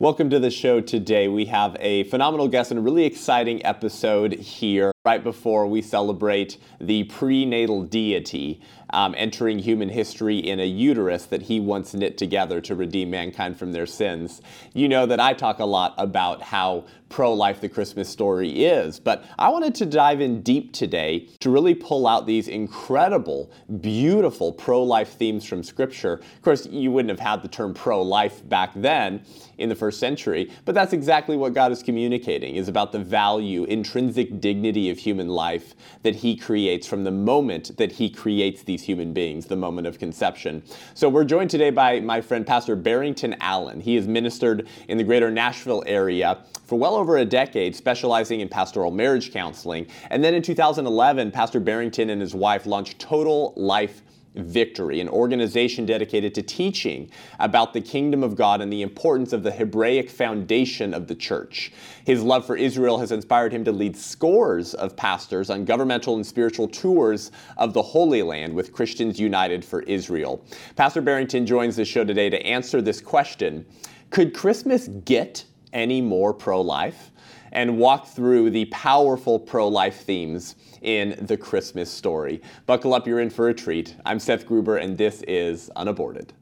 Welcome to the show today. We have a phenomenal guest and a really exciting episode here right before we celebrate the prenatal deity um, entering human history in a uterus that he once knit together to redeem mankind from their sins. You know that I talk a lot about how pro life the Christmas story is, but I wanted to dive in deep today to really pull out these incredible, beautiful pro life themes from Scripture. Of course, you wouldn't have had the term pro life back then in the first century, but that's exactly what God is communicating is about the value, intrinsic dignity of human life that he creates from the moment that he creates these human beings, the moment of conception. So we're joined today by my friend Pastor Barrington Allen. He has ministered in the greater Nashville area for well over a decade, specializing in pastoral marriage counseling. And then in 2011, Pastor Barrington and his wife launched Total Life Victory, an organization dedicated to teaching about the kingdom of God and the importance of the Hebraic foundation of the church. His love for Israel has inspired him to lead scores of pastors on governmental and spiritual tours of the Holy Land with Christians United for Israel. Pastor Barrington joins the show today to answer this question Could Christmas get any more pro life? And walk through the powerful pro life themes in the Christmas story. Buckle up, you're in for a treat. I'm Seth Gruber, and this is Unaborted.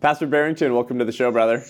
Pastor Barrington, welcome to the show, brother.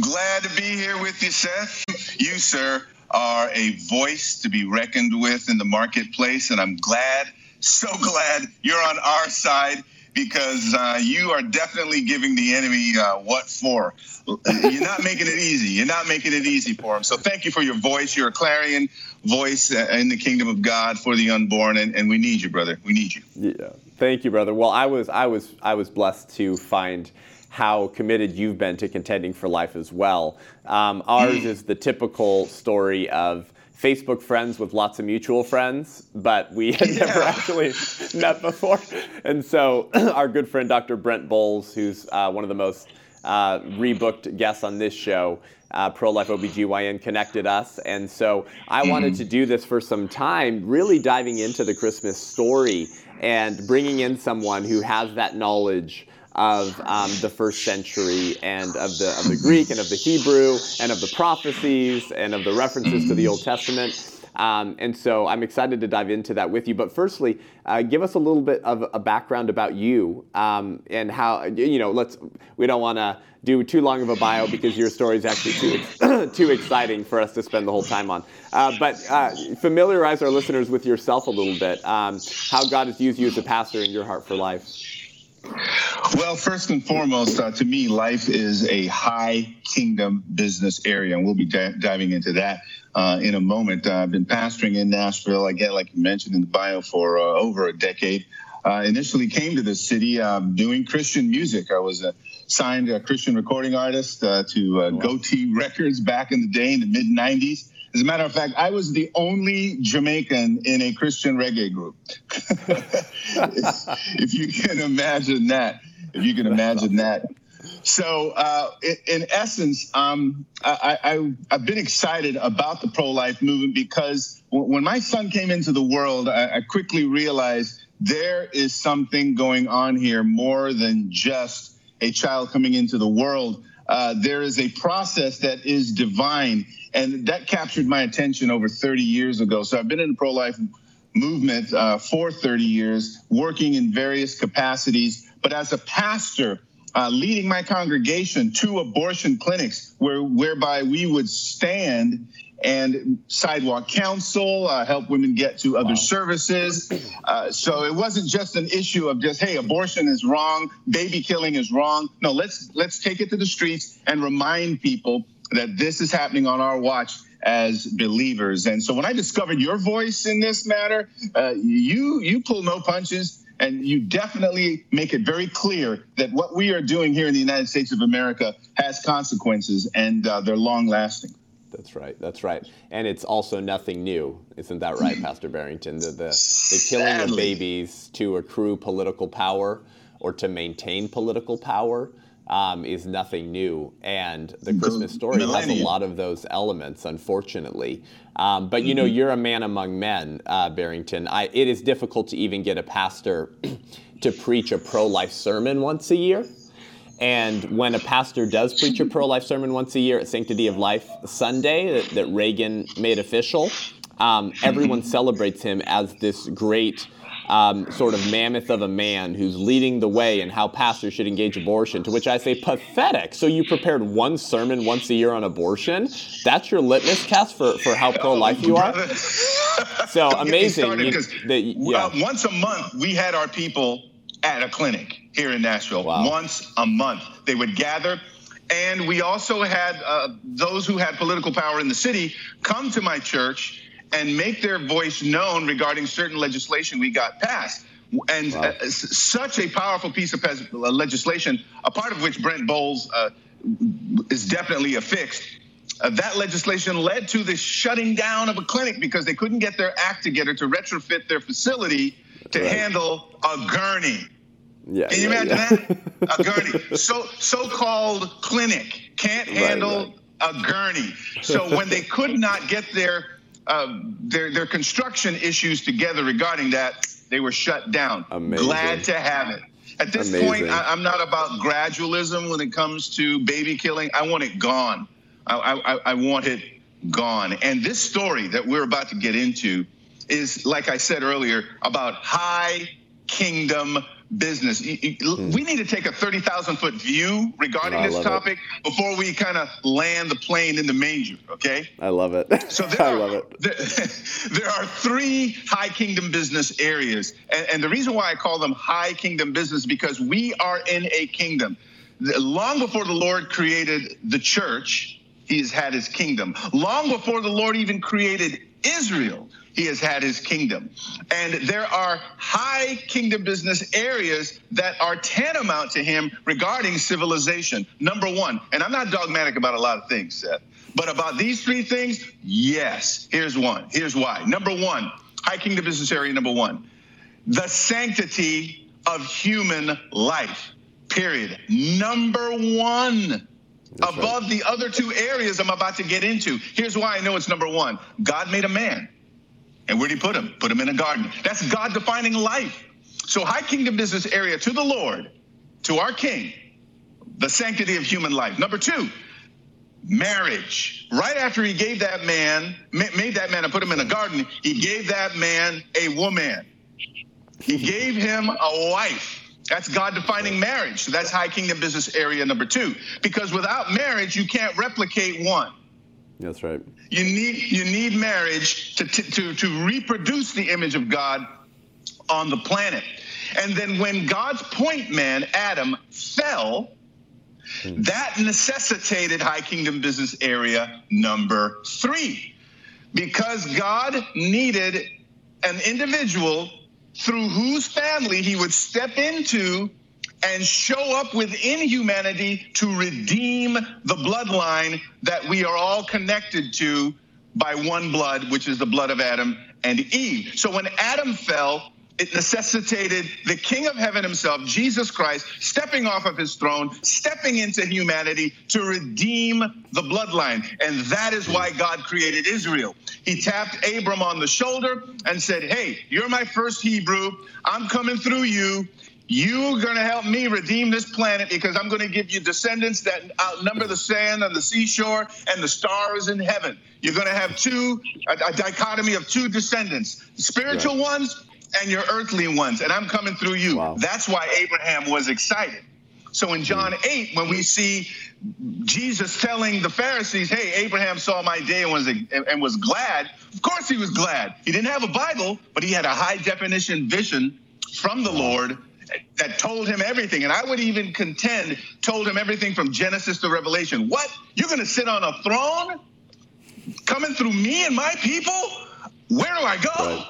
Glad to be here with you, Seth. You, sir, are a voice to be reckoned with in the marketplace, and I'm glad so glad you're on our side because uh, you are definitely giving the enemy uh, what for. You're not making it easy. You're not making it easy for him. So thank you for your voice. You're a clarion voice uh, in the kingdom of God for the unborn, and, and we need you, brother. We need you. Yeah. Thank you, brother. Well, I was I was I was blessed to find how committed you've been to contending for life as well. Um, ours mm. is the typical story of Facebook friends with lots of mutual friends, but we had yeah. never actually met before. And so our good friend Dr. Brent Boles, who's uh, one of the most uh, rebooked guests on this show, uh, Pro Life OBGYN connected us. And so I mm-hmm. wanted to do this for some time, really diving into the Christmas story and bringing in someone who has that knowledge of um, the first century and of the, of the Greek and of the Hebrew and of the prophecies and of the references to the Old Testament. Um, and so I'm excited to dive into that with you. But firstly, uh, give us a little bit of a background about you um, and how, you know, let's, we don't want to do too long of a bio because your story is actually too, too exciting for us to spend the whole time on. Uh, but uh, familiarize our listeners with yourself a little bit, um, how God has used you as a pastor in your heart for life. Well, first and foremost, uh, to me, life is a high kingdom business area, and we'll be d- diving into that uh, in a moment. Uh, I've been pastoring in Nashville, again, like you mentioned in the bio, for uh, over a decade. Uh, initially came to the city um, doing Christian music. I was a signed a Christian recording artist uh, to wow. Gotee Records back in the day in the mid 90s. As a matter of fact, I was the only Jamaican in a Christian reggae group. if you can imagine that, if you can imagine that. So, uh, in, essence, um, I, have been excited about the pro life movement because when my son came into the world, I, I quickly realized there is something going on here more than just a child coming into the world. Uh, there is a process that is divine and that captured my attention over 30 years ago. So I've been in the pro life movement uh, for 30 years, working in various capacities. But as a pastor, uh, leading my congregation to abortion clinics, where whereby we would stand and sidewalk counsel, uh, help women get to other wow. services. Uh, so it wasn't just an issue of just, hey, abortion is wrong, baby killing is wrong. No, let's let's take it to the streets and remind people that this is happening on our watch as believers. And so when I discovered your voice in this matter, uh, you you pull no punches and you definitely make it very clear that what we are doing here in the United States of America has consequences and uh, they're long lasting. That's right. That's right. And it's also nothing new, isn't that right, Pastor Barrington? The, the, the killing of babies to accrue political power or to maintain political power um, is nothing new, and the Christmas story has a lot of those elements, unfortunately. Um, but you know, mm-hmm. you're a man among men, uh, Barrington. I, it is difficult to even get a pastor to preach a pro-life sermon once a year. And when a pastor does preach a pro-life sermon once a year at Sanctity of Life Sunday that, that Reagan made official, um, everyone celebrates him as this great um, sort of mammoth of a man who's leading the way in how pastors should engage abortion, to which I say, pathetic. So you prepared one sermon once a year on abortion? That's your litmus test for, for how pro life you are? so amazing. You, yeah. uh, once a month, we had our people at a clinic here in Nashville. Wow. Once a month. They would gather. And we also had uh, those who had political power in the city come to my church and make their voice known regarding certain legislation we got passed. And wow. uh, such a powerful piece of uh, legislation, a part of which Brent Boles uh, is definitely affixed. Uh, that legislation led to the shutting down of a clinic because they couldn't get their act together to retrofit their facility to right. handle a gurney. Yeah, Can you yeah, imagine yeah. that? A gurney. So so-called clinic can't handle right, right. a gurney. So when they could not get their uh, their their construction issues together regarding that, they were shut down. Amazing. Glad to have it. At this Amazing. point, I, am not about gradualism when it comes to baby killing. I want it gone. I, I, I want it gone. And this story that we're about to get into is, like I said earlier, about high kingdom business. Hmm. We need to take a 30,000 foot view regarding this topic it. before we kind of land the plane in the manger, okay? I love it. So there I are, love it. There, there, are three high kingdom business areas. And, and the reason why I call them high kingdom business because we are in a kingdom. Long before the Lord created the church, he has had his kingdom. Long before the Lord even created Israel, he has had his kingdom. And there are high kingdom business areas that are tantamount to him regarding civilization. Number one, and I'm not dogmatic about a lot of things, Seth, but about these three things, yes. Here's one. Here's why. Number one, high kingdom business area number one, the sanctity of human life, period. Number one. That's above right. the other two areas I'm about to get into. Here's why I know it's number one God made a man. And where did he put him? Put him in a garden. That's God defining life. So, high kingdom business area to the Lord, to our King, the sanctity of human life. Number two, marriage. Right after he gave that man, made that man and put him in a garden, he gave that man a woman. He gave him a wife. That's God defining marriage. So that's high kingdom business area number two. Because without marriage, you can't replicate one. That's right. You need you need marriage to, to, to reproduce the image of God on the planet. And then when God's point man, Adam, fell, hmm. that necessitated high kingdom business area number three. Because God needed an individual through whose family he would step into and show up within humanity to redeem the bloodline that we are all connected to by one blood, which is the blood of Adam and Eve. So when Adam fell, it necessitated the King of Heaven himself, Jesus Christ, stepping off of his throne, stepping into humanity to redeem the bloodline. And that is why God created Israel. He tapped Abram on the shoulder and said, Hey, you're my first Hebrew. I'm coming through you. You're going to help me redeem this planet because I'm going to give you descendants that outnumber the sand on the seashore and the stars in heaven. You're going to have two, a, a dichotomy of two descendants, spiritual right. ones and your earthly ones. And I'm coming through you. Wow. That's why Abraham was excited. So in John hmm. 8, when we see Jesus telling the Pharisees, hey, Abraham saw my day and was, and was glad, of course he was glad. He didn't have a Bible, but he had a high definition vision from the Lord that told him everything. And I would even contend told him everything from Genesis to Revelation. What? You're going to sit on a throne coming through me and my people? Where do I go? Right.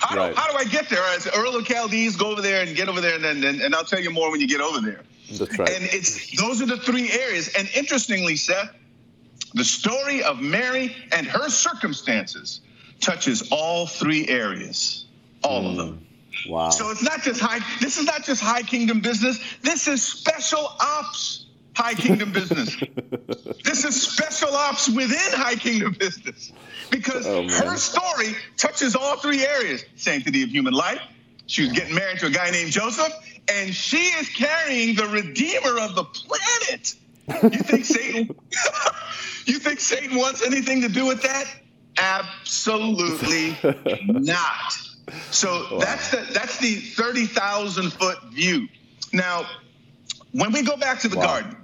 How, right. do, how do I get there? As Ur of Chaldees, go over there and get over there, and, and, and I'll tell you more when you get over there. That's right. And it's those are the three areas. And interestingly, Seth, the story of Mary and her circumstances touches all three areas, all mm. of them. Wow. So it's not just high, this is not just high kingdom business. This is special ops high kingdom business. this is special ops within high kingdom business because oh, her story touches all three areas sanctity of human life. She was getting married to a guy named Joseph, and she is carrying the redeemer of the planet. You think Satan you think Satan wants anything to do with that? Absolutely not. So wow. that's the that's the 30,000 foot view. Now, when we go back to the wow. garden,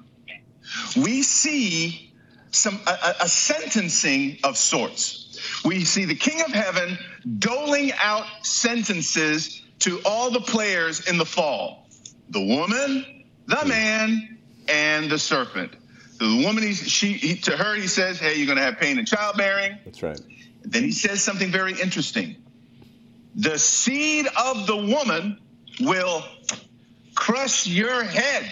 we see some a, a sentencing of sorts. We see the King of Heaven doling out sentences to all the players in the fall the woman, the hmm. man, and the serpent. The woman, he, she, he, to her, he says, Hey, you're going to have pain in childbearing. That's right. Then he says something very interesting. The seed of the woman will crush your head.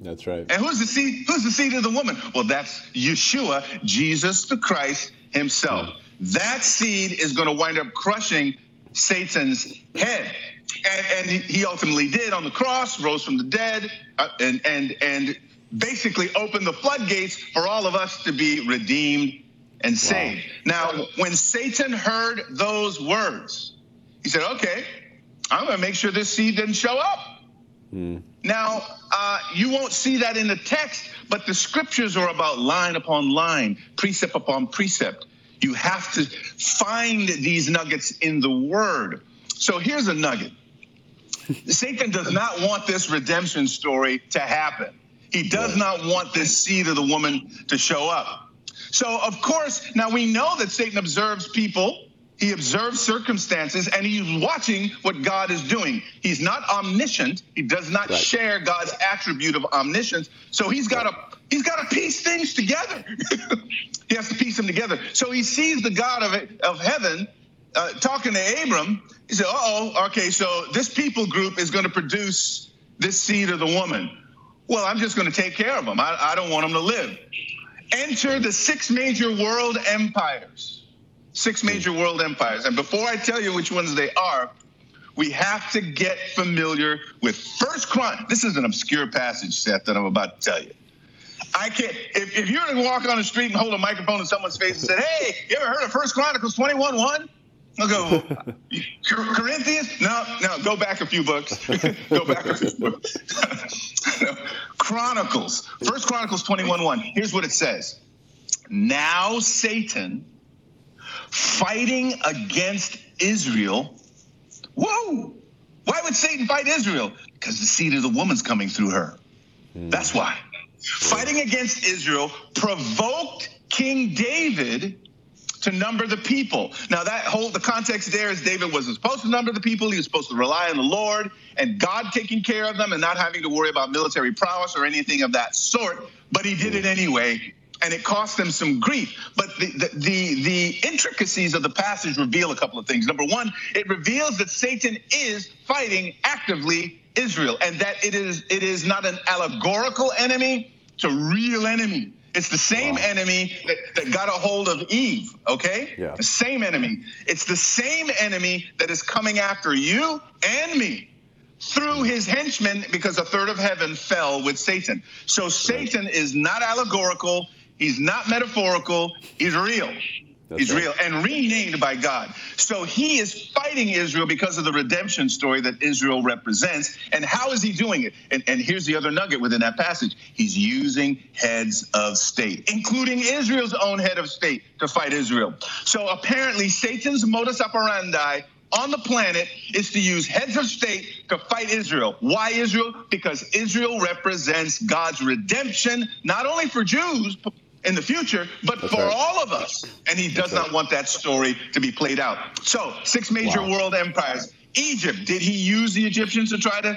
That's right. And who's the seed? Who's the seed of the woman? Well, that's Yeshua, Jesus the Christ himself. That seed is going to wind up crushing Satan's head. And, and he ultimately did on the cross, rose from the dead, uh, and, and, and basically opened the floodgates for all of us to be redeemed and saved. Wow. Now, when Satan heard those words, he said, okay, I'm going to make sure this seed doesn't show up. Mm. Now, uh, you won't see that in the text, but the scriptures are about line upon line, precept upon precept. You have to find these nuggets in the word. So here's a nugget Satan does not want this redemption story to happen. He does not want this seed of the woman to show up. So, of course, now we know that Satan observes people, he observes circumstances, and he's watching what God is doing. He's not omniscient. He does not right. share God's attribute of omniscience. So he's got to he's got to piece things together. he has to piece them together. So he sees the God of, of heaven uh, talking to Abram. He said, oh, okay, so this people group is going to produce this seed of the woman. Well, I'm just going to take care of them. I, I don't want them to live. Enter the six major world empires. Six major world empires. And before I tell you which ones they are, we have to get familiar with First Chron. This is an obscure passage, Seth, that I'm about to tell you. I can't. If, if you're to walk on the street and hold a microphone in someone's face and say, "Hey, you ever heard of First Chronicles 21 1?" I'll go, Corinthians? No, no, go back a few books. go back a few books. Chronicles, First Chronicles 21 1. Here's what it says Now Satan fighting against Israel. Whoa! Why would Satan fight Israel? Because the seed of the woman's coming through her. Mm. That's why. Fighting against Israel provoked King David to number the people. Now that whole the context there is David wasn't supposed to number the people. He was supposed to rely on the Lord and God taking care of them and not having to worry about military prowess or anything of that sort. But he did it anyway. And it cost them some grief. But the, the, the, the intricacies of the passage reveal a couple of things. Number one, it reveals that Satan is fighting actively Israel and that it is it is not an allegorical enemy, it's a real enemy. It's the same wow. enemy that, that got a hold of Eve, okay? Yeah. The same enemy. It's the same enemy that is coming after you and me through his henchmen because a third of heaven fell with Satan. So Satan is not allegorical, he's not metaphorical, he's real. That's He's right. real and renamed by God. So he is fighting Israel because of the redemption story that Israel represents. And how is he doing it? And, and here's the other nugget within that passage he's using heads of state, including Israel's own head of state, to fight Israel. So apparently, Satan's modus operandi on the planet is to use heads of state to fight Israel. Why Israel? Because Israel represents God's redemption, not only for Jews, in the future, but That's for right. all of us. And he does not want that story to be played out. So, six major wow. world empires. Egypt, did he use the Egyptians to try to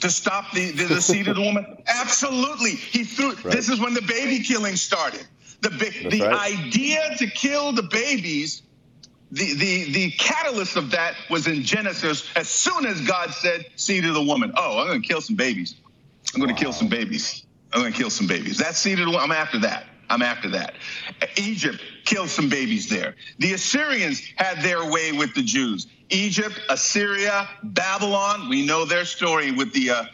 to stop the, the, the seed of the woman? Absolutely. He threw right. this is when the baby killing started. The the right. idea to kill the babies the, the, the catalyst of that was in Genesis as soon as God said, seed of the woman. Oh, I'm going to kill some babies. I'm going to wow. kill some babies. I'm going to kill some babies. That's seeded. I'm after that. I'm after that. Egypt killed some babies there. The Assyrians had their way with the Jews. Egypt, Assyria, Babylon. We know their story with the uh,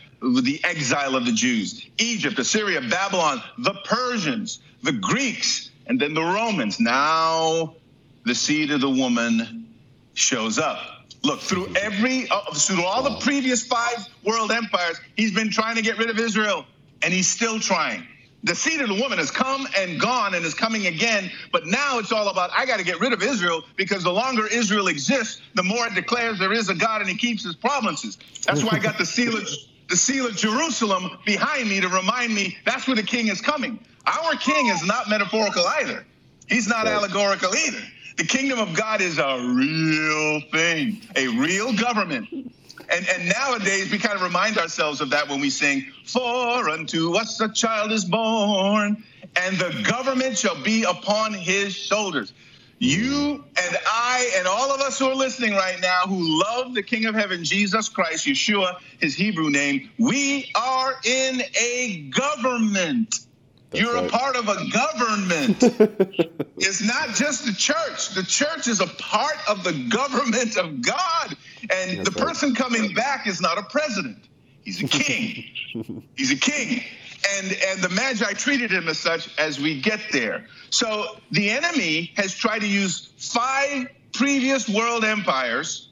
the exile of the Jews Egypt, Assyria, Babylon, the Persians, the Greeks, and then the Romans. Now the seed of the woman shows up. Look, through every, uh, through all the previous five world empires, he's been trying to get rid of Israel, and he's still trying. The seed of the woman has come and gone and is coming again, but now it's all about I got to get rid of Israel because the longer Israel exists, the more it declares there is a God and he keeps his promises. That's why I got the seal of the seal of Jerusalem behind me to remind me that's where the king is coming. Our king is not metaphorical either. He's not right. allegorical either. The kingdom of God is a real thing, a real government. And, and nowadays, we kind of remind ourselves of that when we sing, For unto us a child is born, and the government shall be upon his shoulders. You and I and all of us who are listening right now who love the King of Heaven, Jesus Christ, Yeshua, his Hebrew name, we are in a government. That's You're right. a part of a government. it's not just the church. The church is a part of the government of God. And That's the person right. coming back is not a president. He's a king. He's a king. And and the Magi treated him as such as we get there. So the enemy has tried to use five previous world empires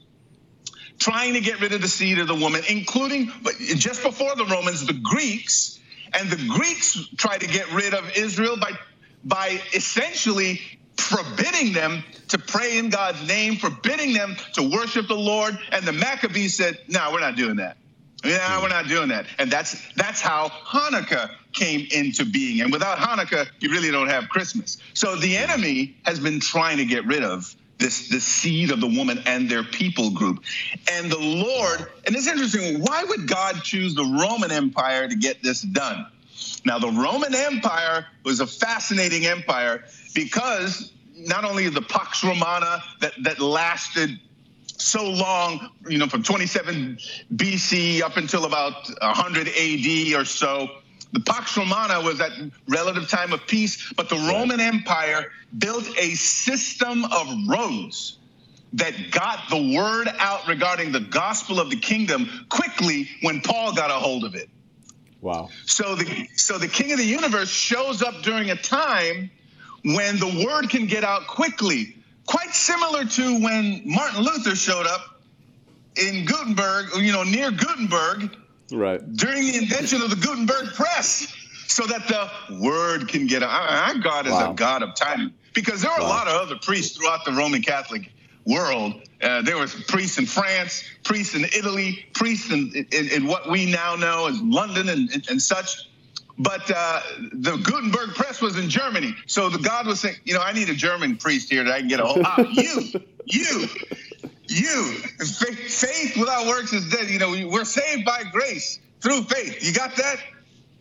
trying to get rid of the seed of the woman, including but just before the Romans, the Greeks and the Greeks tried to get rid of Israel by, by essentially forbidding them to pray in God's name, forbidding them to worship the Lord. And the Maccabees said, no, we're not doing that. Yeah, hmm. we're not doing that. And that's that's how Hanukkah came into being. And without Hanukkah, you really don't have Christmas. So the hmm. enemy has been trying to get rid of this, this seed of the woman and their people group. And the Lord, and it's interesting, why would God choose the Roman Empire to get this done? Now, the Roman Empire was a fascinating empire because not only the Pax Romana that, that lasted so long, you know, from 27 BC up until about 100 AD or so, the Pax Romana was that relative time of peace, but the Roman Empire built a system of roads that got the word out regarding the gospel of the kingdom quickly when Paul got a hold of it. Wow. So the so the king of the universe shows up during a time when the word can get out quickly, quite similar to when Martin Luther showed up in Gutenberg, you know, near Gutenberg right. during the invention of the Gutenberg press so that the word can get out. Our God is wow. a God of timing because there are wow. a lot of other priests throughout the Roman Catholic world. Uh, there was priests in France, priests in Italy, priests in, in, in what we now know as London and, and, and such. But uh, the Gutenberg press was in Germany. So the God was saying, you know, I need a German priest here that I can get a hold of. you, you, you. Faith without works is dead. You know, we're saved by grace through faith. You got that?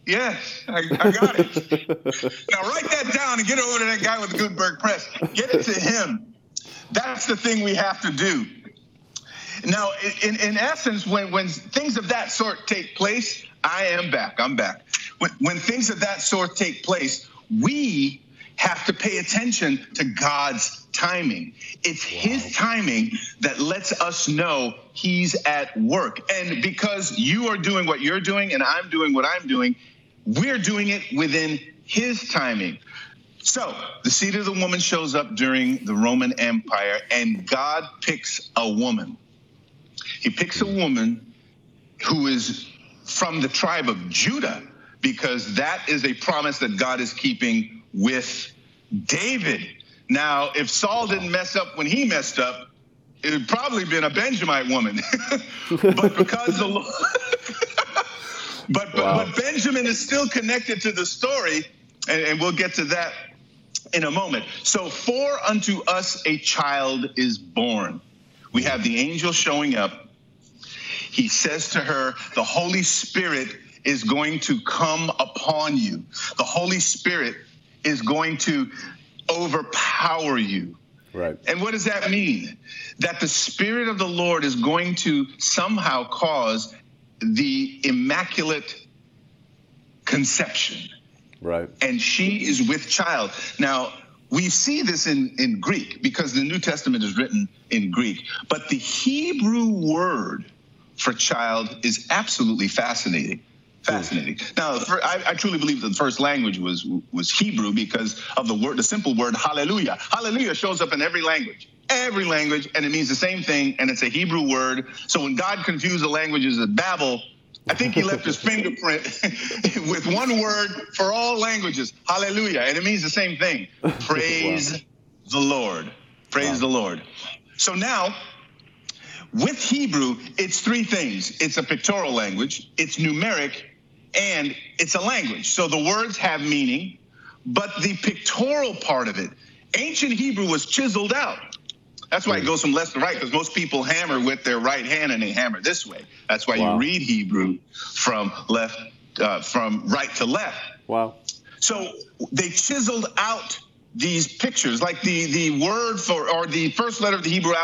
Yes, I, I got it. now write that down and get over to that guy with the Gutenberg press. Get it to him. That's the thing we have to do. Now, in, in essence, when, when things of that sort take place, I am back. I'm back. When, when things of that sort take place, we have to pay attention to God's timing. It's. His timing that lets us know He's at work. And because you are doing what you're doing and I'm doing what I'm doing, we're doing it within His timing. So the seed of the woman shows up during the Roman Empire, and God picks a woman. He picks a woman who is from the tribe of Judah, because that is a promise that God is keeping with David. Now, if Saul didn't mess up when he messed up, it would probably been a Benjamite woman. but because the Lord, but, wow. but Benjamin is still connected to the story, and, and we'll get to that in a moment. So, for unto us a child is born. We have the angel showing up. He says to her, The Holy Spirit is going to come upon you. The Holy Spirit is going to overpower you. Right. And what does that mean? That the Spirit of the Lord is going to somehow cause the immaculate conception. Right. And she is with child. Now, we see this in, in Greek because the New Testament is written in Greek. But the Hebrew word for child is absolutely fascinating. Fascinating. Now, for, I, I, truly believe that the first language was was Hebrew because of the word, the simple word hallelujah. Hallelujah shows up in every language, every language, and it means the same thing, and it's a Hebrew word. So when God confused the languages at Babel, I think he left his fingerprint with one word for all languages, hallelujah, and it means the same thing. Praise wow. the Lord. Praise wow. the Lord. So now with Hebrew, it's three things it's a pictorial language, it's numeric, and it's a language. So the words have meaning, but the pictorial part of it, ancient Hebrew was chiseled out. That's why it goes from left to right, because most people hammer with their right hand and they hammer this way. That's why wow. you read Hebrew from left, uh, from right to left. Wow. So they chiseled out these pictures, like the the word for or the first letter of the Hebrew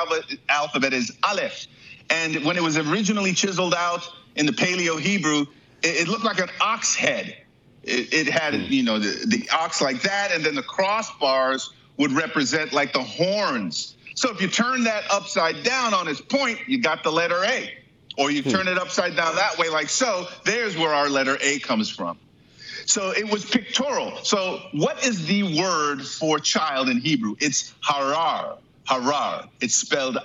alphabet is Aleph, and when it was originally chiseled out in the Paleo Hebrew, it, it looked like an ox head. It, it had hmm. you know the, the ox like that, and then the crossbars would represent like the horns. So if you turn that upside down on its point, you got the letter A. Or you hmm. turn it upside down that way, like so, there's where our letter A comes from. So it was pictorial. So what is the word for child in Hebrew? It's harar. Harar. It's spelled.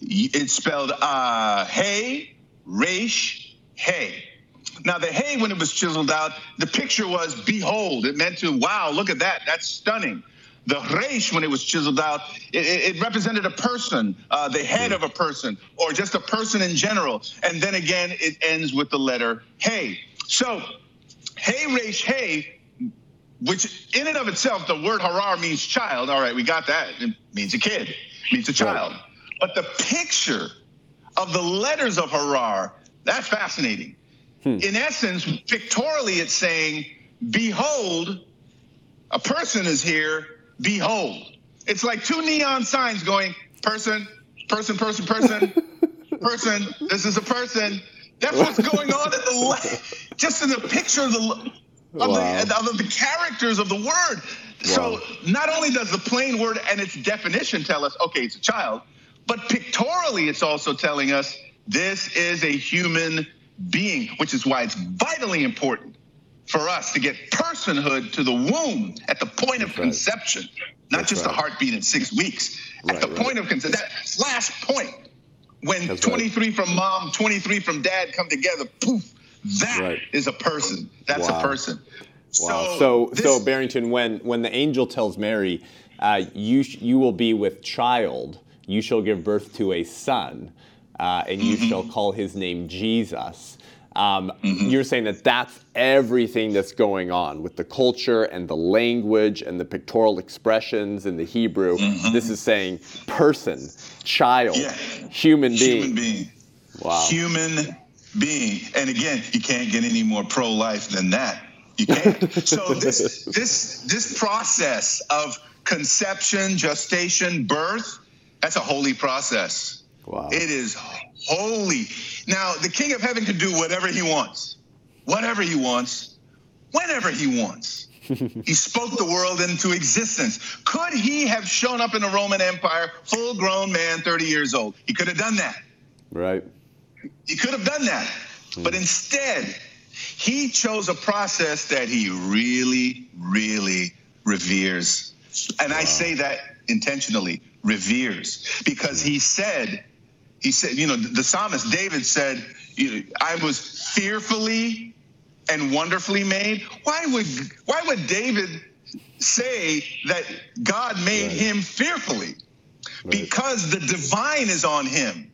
It's spelled uh, hey, resh, hey. Now the hey, when it was chiseled out, the picture was behold. It meant to wow, look at that. That's stunning. The resh, when it was chiseled out, it, it represented a person, uh, the head of a person, or just a person in general. And then again, it ends with the letter hey. So Hey, Resh, hey, which in and of itself, the word harar means child. All right, we got that. It means a kid, it means a child. Right. But the picture of the letters of harar, that's fascinating. Hmm. In essence, pictorially, it's saying, behold, a person is here, behold. It's like two neon signs going, person, person, person, person, person, this is a person. That's what's going on in the just in the picture of the of, wow. the, of the characters of the word. Wow. So not only does the plain word and its definition tell us, okay, it's a child, but pictorially it's also telling us this is a human being, which is why it's vitally important for us to get personhood to the womb at the point That's of conception, not That's just right. a heartbeat in six weeks. At right, the point of conception, that last point when That's 23 right. from mom, 23 from dad come together, poof, that right. is a person. That's wow. a person. Wow. So, so, this, so, Barrington, when when the angel tells Mary, uh, you you will be with child, you shall give birth to a son, uh, and you mm-hmm. shall call his name Jesus. Um, mm-hmm. You're saying that that's everything that's going on with the culture and the language and the pictorial expressions in the Hebrew. Mm-hmm. This is saying person, child, yeah. human being. Human being. Wow. Human being. And again, you can't get any more pro-life than that. You can't. so this this this process of conception, gestation, birth, that's a holy process. Wow. It is holy. Now, the King of Heaven can do whatever he wants, whatever he wants, whenever he wants. he spoke the world into existence. Could he have shown up in the Roman Empire, full grown man, 30 years old? He could have done that. Right. He could have done that. Mm. But instead, he chose a process that he really, really reveres. And wow. I say that intentionally reveres because he said he said, you know, the psalmist David said, I was fearfully and wonderfully made. Why would why would David say that God made right. him fearfully? Right. Because the divine is on him.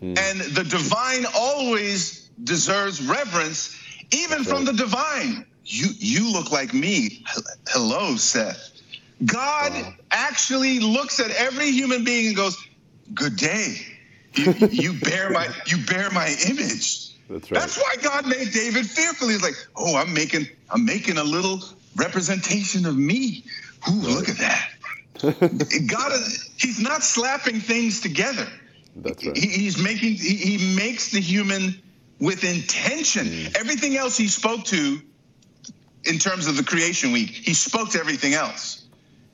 Hmm. And the divine always deserves reverence, even That's from the divine. You you look like me. Hello, Seth. God wow. actually looks at every human being and goes, Good day you, you bear my you bear my image. That's right. That's why God made David fearfully. He's like, oh, I'm making I'm making a little representation of me. Ooh, look at that. God is he's not slapping things together. That's right. He, he's making he, he, makes the human with intention. Mm. Everything else he spoke to in terms of the creation week, he spoke to everything else.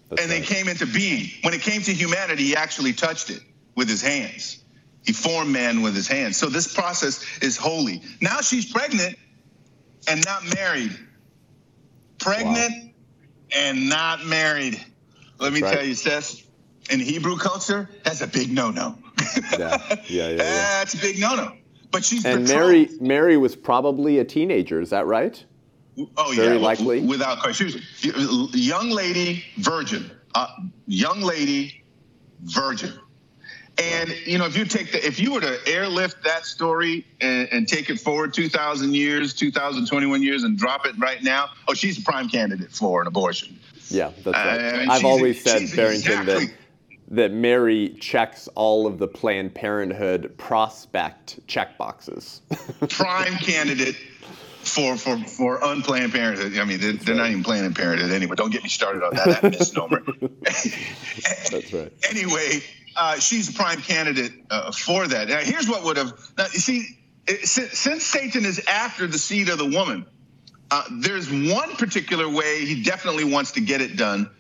That's and right. they came into being. When it came to humanity, he actually touched it with his hands. He formed man with his hands. So this process is holy. Now she's pregnant and not married. Pregnant wow. and not married. Let me right. tell you, Seth, in Hebrew culture, that's a big no-no. yeah, yeah, yeah. yeah. That's a big no-no. But she's and Mary. Mary was probably a teenager. Is that right? Oh Very yeah, likely. Without question, she was young lady, virgin. Uh, young lady, virgin. And you know, if you take the, if you were to airlift that story and, and, take it forward 2,000 years, 2,021 years, and drop it right now, oh, she's a prime candidate for an abortion. Yeah, that's right. Uh, I've always said, Barrington, exactly. that that Mary checks all of the Planned Parenthood prospect check boxes. prime candidate for for for unplanned parenthood. I mean, they're, they're right. not even Planned Parenthood anyway. Don't get me started on that, that misnomer. That's right. Anyway, uh, she's a prime candidate uh, for that. Now, here's what would have. Now, you see, it, since, since, Satan is after the seed of the woman, uh, there's one particular way he definitely wants to get it done.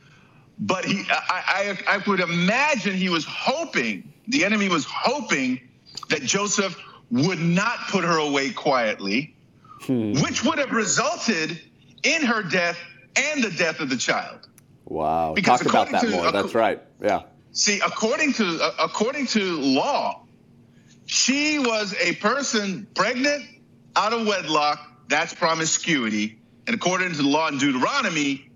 But he, I, I, I would imagine he was hoping, the enemy was hoping that Joseph would not put her away quietly, hmm. which would have resulted in her death and the death of the child. Wow. Because Talk about that more. That's right. Yeah. See, according to uh, according to law, she was a person pregnant out of wedlock. That's promiscuity. And according to the law in Deuteronomy,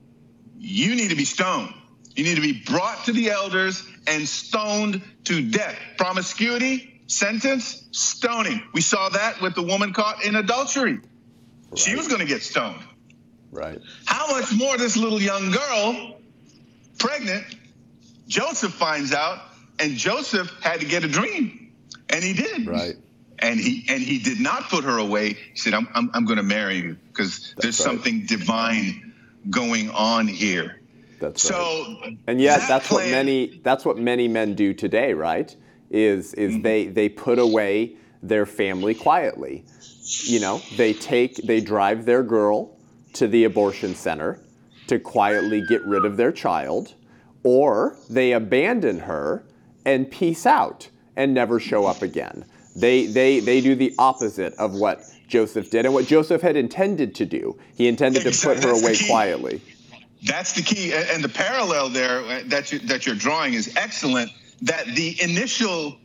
you need to be stoned. You need to be brought to the elders and stoned to death. Promiscuity, sentence, stoning. We saw that with the woman caught in adultery. Right. She was going to get stoned. Right. How much more this little young girl, pregnant, Joseph finds out, and Joseph had to get a dream, and he did. Right. And he and he did not put her away. He said, "I'm I'm, I'm going to marry you because there's right. something divine going on here." That's so, right. And yet, that that's plan, what many that's what many men do today, right? Is is mm-hmm. they they put away their family quietly. You know, they take they drive their girl to the abortion center to quietly get rid of their child or they abandon her and peace out and never show up again. They, they, they do the opposite of what Joseph did and what Joseph had intended to do. He intended to put her away quietly. That's the key. And the parallel there uh, that, you, that you're drawing is excellent. That the initial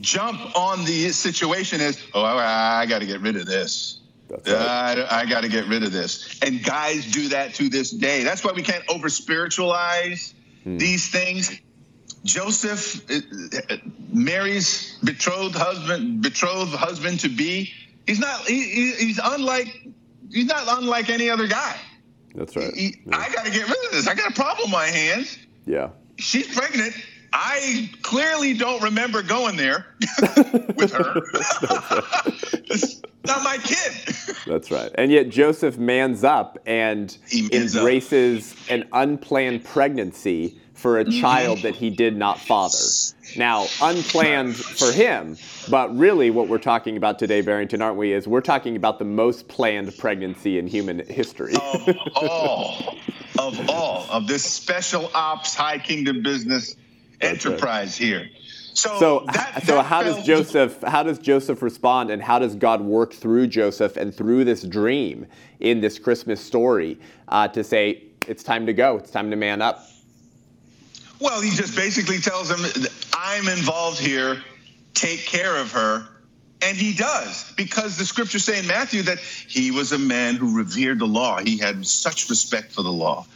jump on the situation is, oh, I, I got to get rid of this. Right. I, I got to get rid of this. And guys do that to this day. That's why we can't over spiritualize Hmm. these things. Joseph, uh, uh, Mary's betrothed husband, betrothed husband to be. He's not. He, he's unlike. He's not unlike any other guy. That's right. He, yeah. I got to get rid of this. I got a problem on my hands. Yeah. She's pregnant. I clearly don't remember going there with her. it's not my kid. That's right. And yet Joseph mans up and embraces up. an unplanned pregnancy for a mm-hmm. child that he did not father. Now, unplanned for him, but really what we're talking about today, Barrington, aren't we, is we're talking about the most planned pregnancy in human history. Of all, of all, of this special ops high kingdom business enterprise here. So, so, that, so how does Joseph how does Joseph respond, and how does God work through Joseph and through this dream in this Christmas story uh, to say it's time to go, it's time to man up? Well, he just basically tells him, "I'm involved here. Take care of her." And he does, because the scriptures say in Matthew that he was a man who revered the law. He had such respect for the law.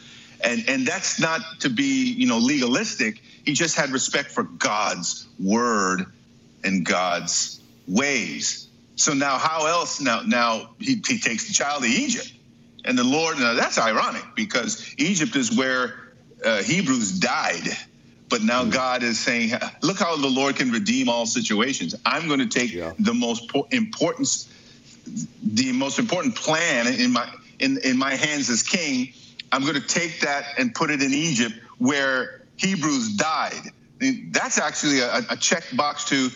And, and that's not to be, you know, legalistic. He just had respect for God's word and God's ways. So now, how else? Now, now he, he takes the child to Egypt, and the Lord. Now that's ironic because Egypt is where uh, Hebrews died. But now mm. God is saying, look how the Lord can redeem all situations. I'm going to take yeah. the most important, the most important plan in my in, in my hands as king. I'm going to take that and put it in Egypt where Hebrews died. That's actually a, a check box to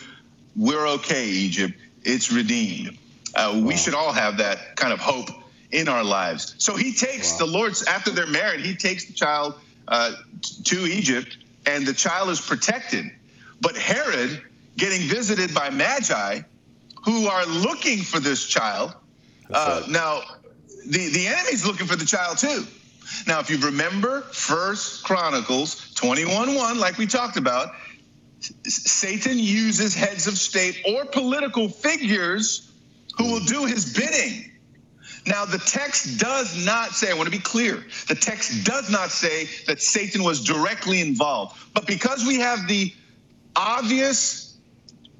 we're okay, Egypt. It's redeemed. Uh, wow. We should all have that kind of hope in our lives. So he takes wow. the Lord's, after they're married, he takes the child uh, to Egypt, and the child is protected. But Herod getting visited by magi who are looking for this child. Uh, right. Now, the, the enemy's looking for the child too. Now, if you remember First Chronicles 21 1, like we talked about, Satan uses heads of state or political figures who will do his bidding. Now, the text does not say, I want to be clear, the text does not say that Satan was directly involved. But because we have the obvious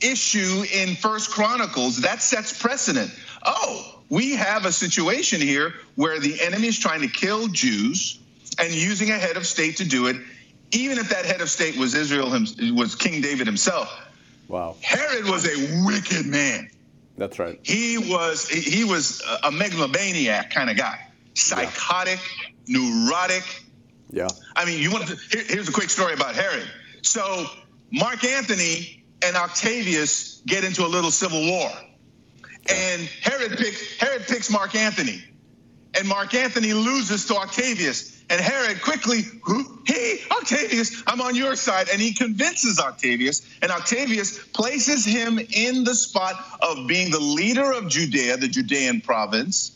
issue in First Chronicles, that sets precedent. Oh, we have a situation here where the enemy is trying to kill Jews and using a head of state to do it, even if that head of state was Israel, was King David himself. Wow. Herod was a wicked man. That's right. He was he was a megalomaniac kind of guy, psychotic, yeah. neurotic. Yeah. I mean, you want to, here, here's a quick story about Herod. So Mark Antony and Octavius get into a little civil war, and Herod picks Herod picks Mark Antony. and Mark Antony loses to Octavius. And Herod quickly, hey, Octavius, I'm on your side. And he convinces Octavius, and Octavius places him in the spot of being the leader of Judea, the Judean province.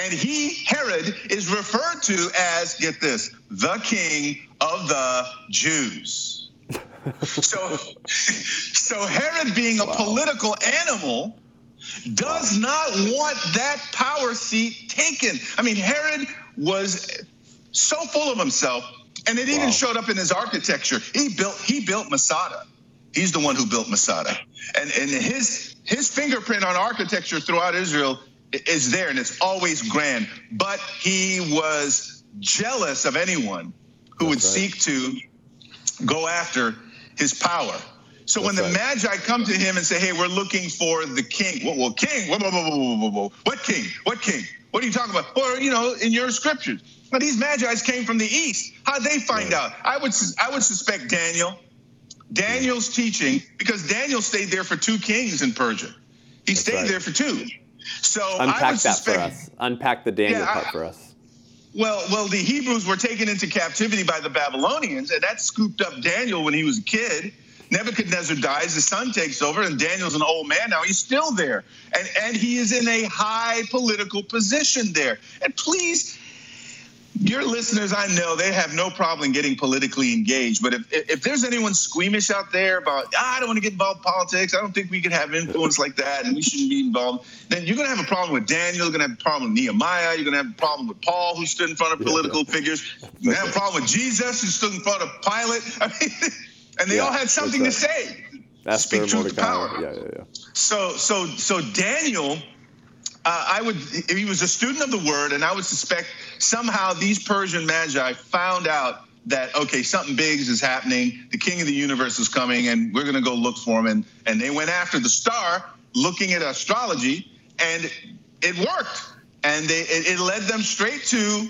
And he, Herod, is referred to as, get this, the king of the Jews. so, so Herod, being a wow. political animal, does not want that power seat taken. I mean, Herod was so full of himself, and it even showed up in his architecture. He built he built Masada. He's the one who built Masada, and and his his fingerprint on architecture throughout Israel is there, and it's always grand. But he was jealous of anyone who That's would right. seek to go after his power. So That's when the right. Magi come to him and say, "Hey, we're looking for the king," well, well king, whoa, whoa, whoa, whoa, what king? What king? What are you talking about? Or you know, in your scriptures, now, these magi's came from the east. How'd they find out? I would I would suspect Daniel. Daniel's teaching because Daniel stayed there for two kings in Persia. He That's stayed right. there for two. So unpack I would that suspect, for us. Unpack the Daniel yeah, part for us. Well, well, the Hebrews were taken into captivity by the Babylonians, and that scooped up Daniel when he was a kid. Nebuchadnezzar dies, his son takes over, and Daniel's an old man now. He's still there, and and he is in a high political position there. And please your listeners, I know they have no problem getting politically engaged. But if, if there's anyone squeamish out there about, ah, I don't want to get involved in politics, I don't think we can have influence like that, and we shouldn't be involved, then you're going to have a problem with Daniel. You're going to have a problem with Nehemiah. You're going to have a problem with Paul, who stood in front of political yeah, figures. You're going to have a problem with Jesus, who stood in front of Pilate. I mean, and they yeah, all had something right. to say. That's Speak truth to power. Yeah, yeah, yeah. So, so, so Daniel uh, I would, he was a student of the word, and I would suspect somehow these Persian magi found out that okay, something big is happening. The king of the universe is coming, and we're going to go look for him. And and they went after the star, looking at astrology, and it worked. And they, it, it led them straight to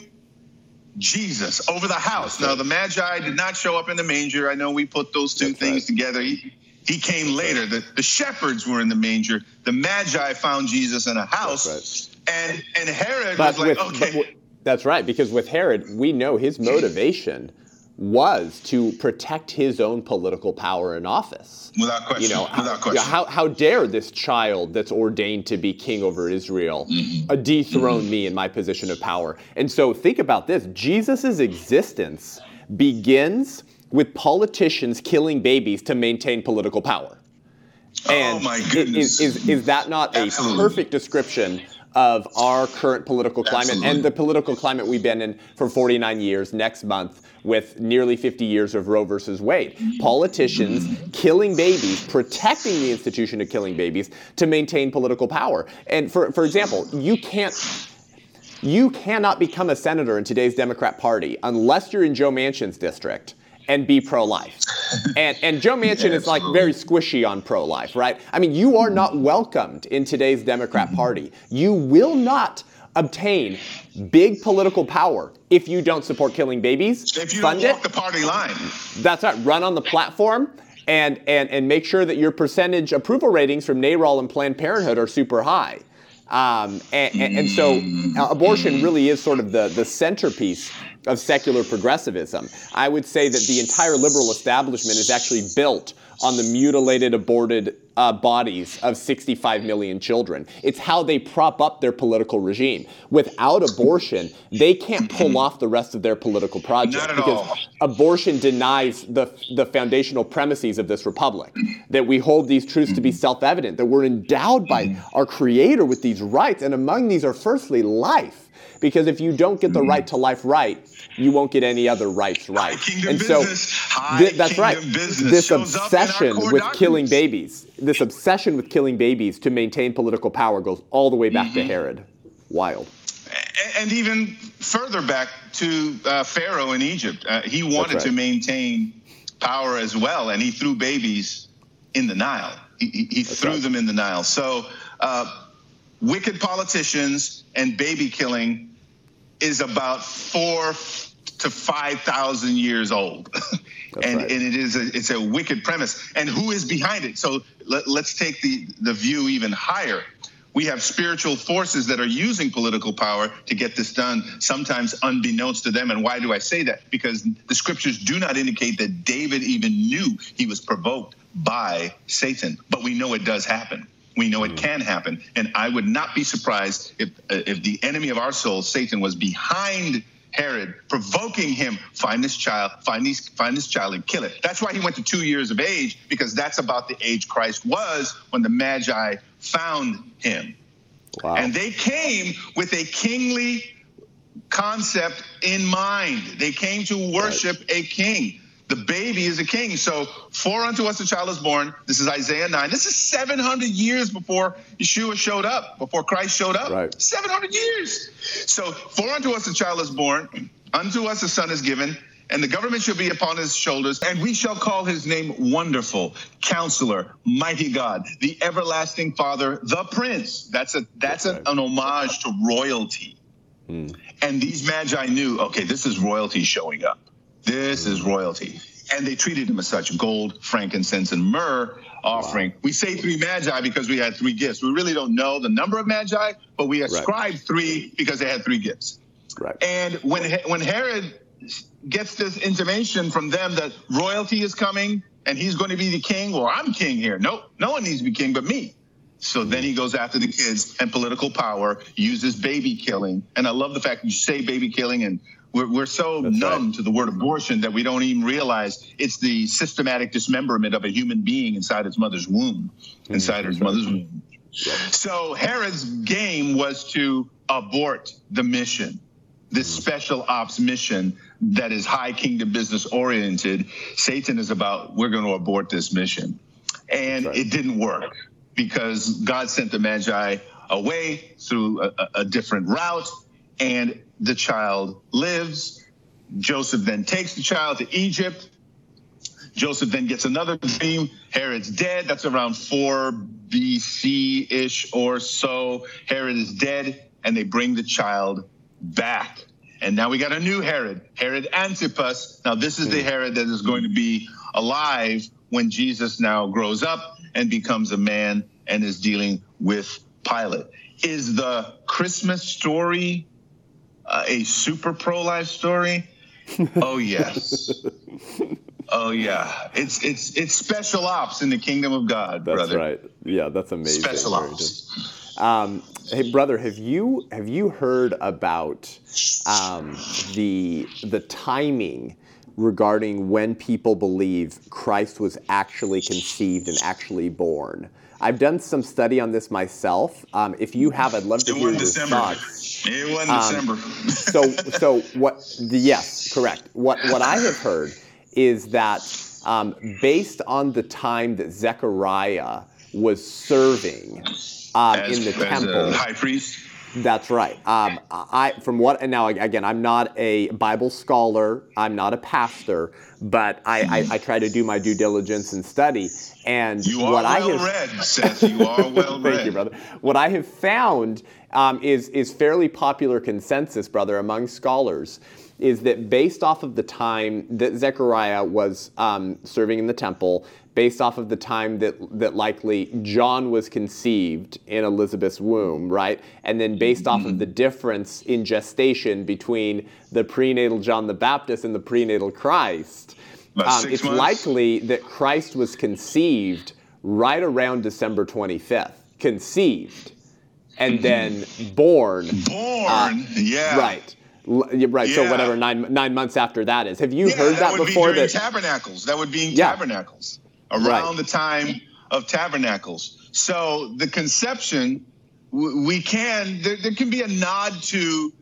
Jesus over the house. Now the magi did not show up in the manger. I know we put those two That's things right. together. He, he came later. The, the shepherds were in the manger. The Magi found Jesus in a house. Right. And and Herod but was with, like, okay. That's right, because with Herod, we know his motivation was to protect his own political power and office. Without question. You know, Without question. How, how dare this child that's ordained to be king over Israel mm-hmm. dethrone mm-hmm. me in my position of power? And so think about this Jesus' existence begins with politicians killing babies to maintain political power. Oh, and oh my goodness. Is, is, is that not Absolutely. a perfect description of our current political climate Absolutely. and the political climate we've been in for 49 years next month with nearly 50 years of Roe versus Wade. Politicians killing babies, protecting the institution of killing babies to maintain political power. And for, for example, you can't you cannot become a senator in today's Democrat Party unless you're in Joe Manchin's district and be pro-life. and and Joe Manchin is like very squishy on pro-life, right? I mean, you are not welcomed in today's Democrat mm-hmm. Party. You will not obtain big political power if you don't support killing babies. If you fund don't walk it. the party line. That's right. Run on the platform and and and make sure that your percentage approval ratings from NARAL and Planned Parenthood are super high. Um, and, and, and, so uh, abortion really is sort of the, the centerpiece of secular progressivism. I would say that the entire liberal establishment is actually built on the mutilated, aborted uh, bodies of 65 million children. It's how they prop up their political regime. Without abortion, they can't pull off the rest of their political project because all. abortion denies the, the foundational premises of this republic. That we hold these truths to be self evident, that we're endowed by our Creator with these rights, and among these are firstly life. Because if you don't get the right to life right, you won't get any other rights right. and so thi- that's right. This shows up in our obsession with killing babies, this obsession with killing babies to maintain political power goes all the way back Mm-hmm. to Herod. Wild. And even further back to uh, Pharaoh in Egypt. Uh, he wanted right. to maintain power as well, and he threw babies in the Nile. He, he, he threw right. them in the Nile. So, uh, wicked politicians and baby killing is about four to five thousand years old, and, right. and it is a, it's a wicked premise. And who is behind it? So let, let's take the the view even higher. We have spiritual forces that are using political power to get this done, sometimes unbeknownst to them. And why do I say that? Because the scriptures do not indicate that David even knew he was provoked by Satan, but we know it does happen. We know it can happen, and I would not be surprised if uh, if the enemy of our souls, Satan, was behind Herod, provoking him, find this child, find these, find this child and kill it. That's why he went to two years of age, because that's about the age Christ was when the Magi found him. Wow. And they came with a kingly concept in mind. They came to worship a king. The baby is a king. So, for unto us a child is born. This is Isaiah 9. This is 700 years before Yeshua showed up, before Christ showed up. Right. 700 years. So, for unto us a child is born, unto us a son is given, and the government shall be upon his shoulders, and we shall call his name Wonderful, Counselor, Mighty God, the Everlasting Father, the Prince. That's a that's a, an homage to royalty. Hmm. And these magi knew, okay, this is royalty showing up. This is royalty. And they treated him as such gold, frankincense, and myrrh offering. We say three magi because we had three gifts. We really don't know the number of magi, but we ascribe three because they had three gifts. Right. And when when Herod gets this intimation from them that royalty is coming and he's going to be the king, well, I'm king here. No, no one needs to be king but me. So then he goes after the kids and political power, uses baby killing. And I love the fact you say baby killing, and we're, we're so That's numb right. to the word abortion that we don't even realize it's the systematic dismemberment of a human being inside its mother's womb, mm, inside his mother's womb. So Herod's game was to abort the mission, this mm. special ops mission that is high kingdom business oriented. Satan is about, we're going to abort this mission. And right. it didn't work because God sent the Magi away through a- a different route, and the child lives. Joseph then takes the child to Egypt. Joseph then gets another dream. Herod's dead. That's around 4 BC ish or so. Herod is dead, and they bring the child back. And now we got a new Herod, Herod Antipas. Now, this is the hmm. Herod that is going to be alive when Jesus now grows up and becomes a man and is dealing with Pilate. Is the Christmas story uh, a super pro life story? Oh, yes. Oh yeah, it's it's it's special ops in the kingdom of God, brother. That's brother. right. Yeah, that's amazing. Special ops. Um, hey, brother, have you have you heard about um, the the timing regarding when people believe Christ was actually conceived and actually born? I've done some study on this myself. Um, if you have, I'd love to hear your thoughts. It wasn't Um, December. so so what the, yes correct what what i have heard is that um, based on the time that zechariah was serving um, as, in the as temple high priest. that's right um, i from what and now again i'm not a bible scholar i'm not a pastor but i, I, I try to do my due diligence and study and You are what i have read, Seth. You are well read. Thank you, brother. What I have found um, is is fairly popular consensus, brother, among scholars, is that based off of the time that Zechariah was um, serving in the temple, based off of the time that that likely John was conceived in Elizabeth's womb, right, and then based off of the difference in gestation between the prenatal John the Baptist and the prenatal Christ Um, it's months? likely that Christ was conceived right around December 25th. Conceived and mm-hmm. then born. Born, uh, yeah. Right. Right. Yeah. So whatever nine nine months after that is. Have you yeah, heard that, that before? Be that tabernacles. That would be in yeah. tabernacles around right. the time of tabernacles. So the conception, we can there, there, can be a nod to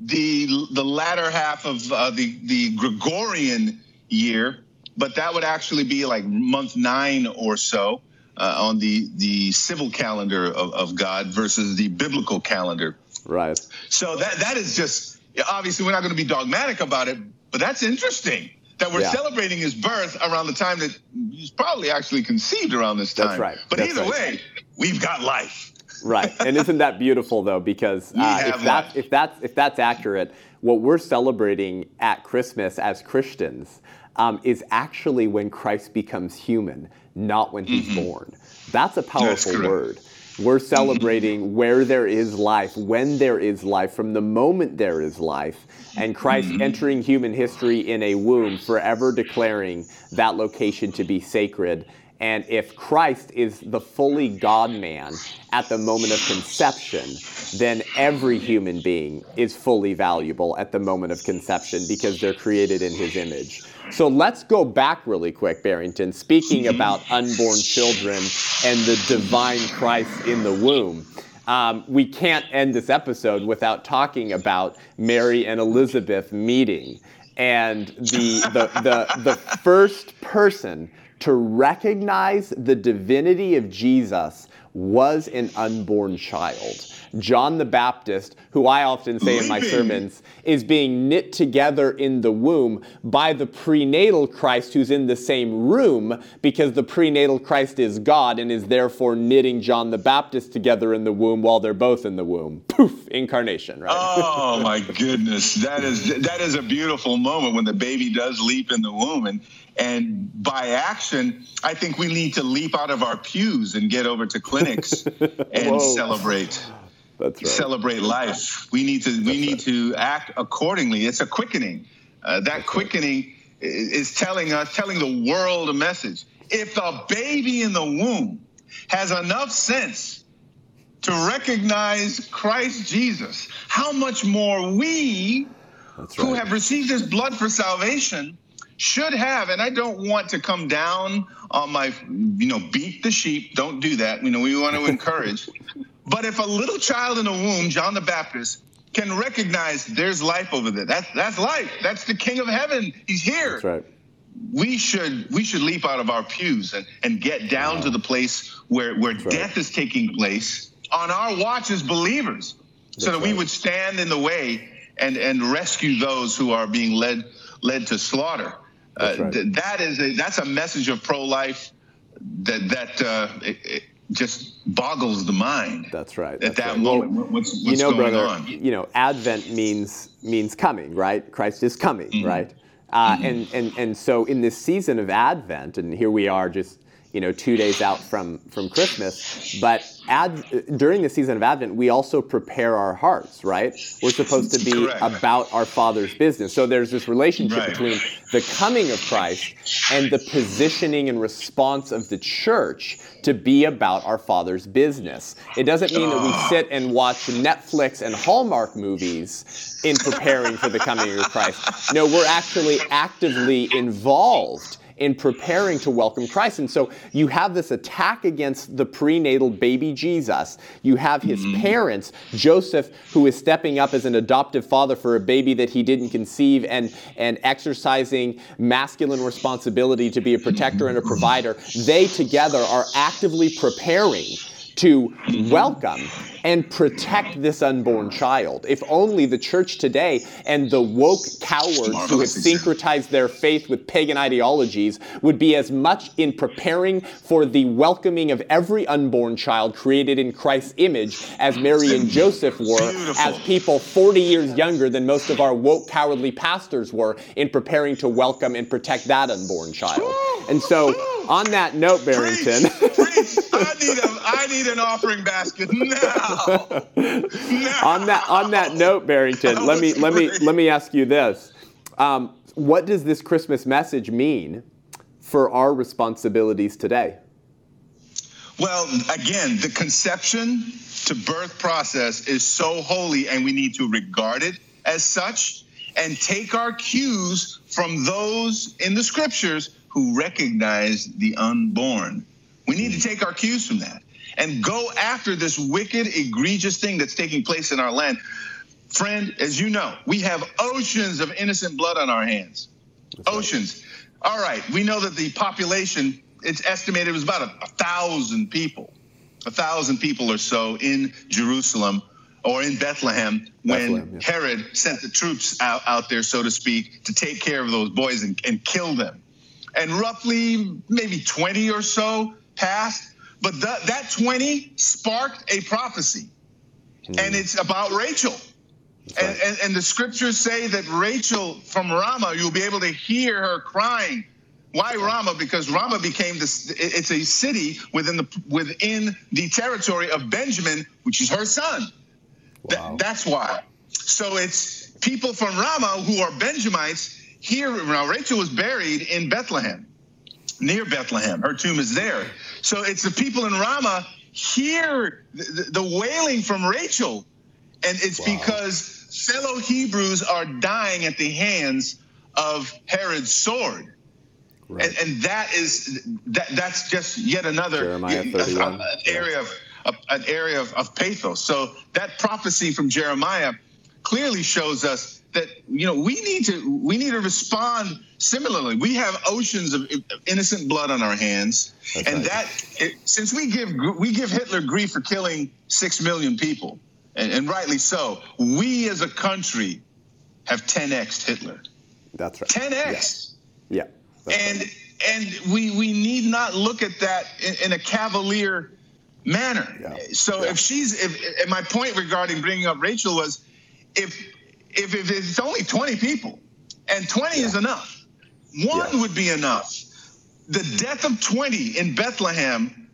the the latter half of uh, the the Gregorian year, but that would actually be like month nine or so uh, on the the civil calendar of, of God versus the biblical calendar. Right. So that that is just obviously we're not going to be dogmatic about it, but that's interesting that we're yeah. celebrating his birth around the time that he's probably actually conceived around this time. That's right. But that's either right. way, we've got life. right. And isn't that beautiful though? Because uh, if that's if that's if that's accurate, what we're celebrating at Christmas as Christians um, is actually when Christ becomes human, not when he's mm-hmm. born. That's a powerful that's word. We're celebrating where there is life, when there is life, from the moment there is life, and Christ mm-hmm. entering human history in a womb, forever declaring that location to be sacred. And if Christ is the fully God man at the moment of conception, then every human being is fully valuable at the moment of conception because they're created in his image. So let's go back really quick, Barrington, speaking about unborn children and the divine Christ in the womb. Um, we can't end this episode without talking about Mary and Elizabeth meeting. And the, the, the, the first person to recognize the divinity of Jesus was an unborn child. John the Baptist, who I often say in my sermons, is being knit together in the womb by the prenatal Christ who's in the same room because the prenatal Christ is God and is therefore knitting John the Baptist together in the womb while they're both in the womb. Poof, incarnation, right? Oh my goodness. That is that is a beautiful moment when the baby does leap in the womb and and by action, I think we need to leap out of our pews and get over to clinics and celebrate. That's right. Celebrate life. We need to we That's need right. to act accordingly. It's a quickening. Uh, that quickening right. is telling us, telling the world a message. If the baby in the womb has enough sense to recognize Christ Jesus, how much more we who have received his blood for salvation should have, and I don't want to come down on my, you know, beat the sheep. Don't do that. You know, we want to encourage. But if a little child in the womb, John the Baptist, can recognize there's life over there, that's that's life. That's the King of Heaven. He's here. That's right. We should we should leap out of our pews and, and get down wow. to the place where where that's death right. is taking place on our watch as believers, that's so that right. we would stand in the way and and rescue those who are being led led to slaughter. Uh, right. th- that is a that's a message of pro-life that that uh, it, it just boggles the mind. That's right. That's at that right. moment, well, what's, what's you know, going brother, on? You know, Advent means means coming, right? Christ is coming, mm-hmm. right? Uh, mm-hmm. And and and so in this season of Advent, and here we are, just you know, two days out from from Christmas, but ad, during the season of Advent, we also prepare our hearts, right? We're supposed to be Correct. about our Father's business. So there's this relationship right. between the coming of Christ and the positioning and response of the church to be about our Father's business. It doesn't mean that we ah. sit and watch Netflix and Hallmark movies in preparing for the coming of Christ. No, we're actually actively involved in preparing to welcome Christ. And so you have this attack against the prenatal baby Jesus. You have his mm-hmm. parents, Joseph, who is stepping up as an adoptive father for a baby that he didn't conceive and, and exercising masculine responsibility to be a protector and a provider. They together are actively preparing to welcome and protect this unborn child. If only the church today and the woke cowards who have syncretized their faith with pagan ideologies would be as much in preparing for the welcoming of every unborn child created in Christ's image as Mary and Joseph were, as people 40 years younger than most of our woke cowardly pastors were in preparing to welcome and protect that unborn child. And so, on that note, Barrington. Preach, preach. I, need a, I need an offering basket now on that on that note, Barrington, let me let me let me ask you this. Um, what does this Christmas message mean for our responsibilities today? Well, again, the conception to birth process is so holy, and we need to regard it as such and take our cues from those in the scriptures who recognize the unborn. We need to take our cues from that and go after this wicked, egregious thing that's taking place in our land. Friend, as you know, we have oceans of innocent blood on our hands. Oceans. All right, we know that the population, it's estimated was about a, a thousand people, a thousand people or so in Jerusalem or in Bethlehem when Bethlehem, yeah. Herod sent the troops out, out there, so to speak, to take care of those boys and, and kill them. And roughly maybe 20 or so passed, but the, that 20 sparked a prophecy. Mm. And it's about Rachel. Right. And, and, and the scriptures say that Rachel from Ramah, you'll be able to hear her crying. Why Ramah? Because Ramah became this. It's a city within the within the territory of Benjamin, which is her son. Wow. Th- that's why. So it's people from Ramah who are Benjamites here. Now Rachel was buried in Bethlehem, near Bethlehem. Her tomb is there. So it's the people in Ramah hear the, the wailing from Rachel and it's wow. because fellow Hebrews are dying at the hands of Herod's sword. Right. And, and, that is that that's just yet another uh, an area of an area of, of pathos. So that prophecy from Jeremiah clearly shows us that you know we need to we need to respond similarly. We have oceans of innocent blood on our hands, That's and right. that it, since we give we give Hitler grief for killing six million people, and, and rightly so. We as a country have 10x Hitler. That's right. 10x. Yeah. yeah and right. and we we need not look at that in, in a cavalier manner. Yeah. So yeah. if she's if, if my point regarding bringing up Rachel was if if, if it's only 20 people and 20 yeah. is enough, one would be enough. The death of 20 in Bethlehem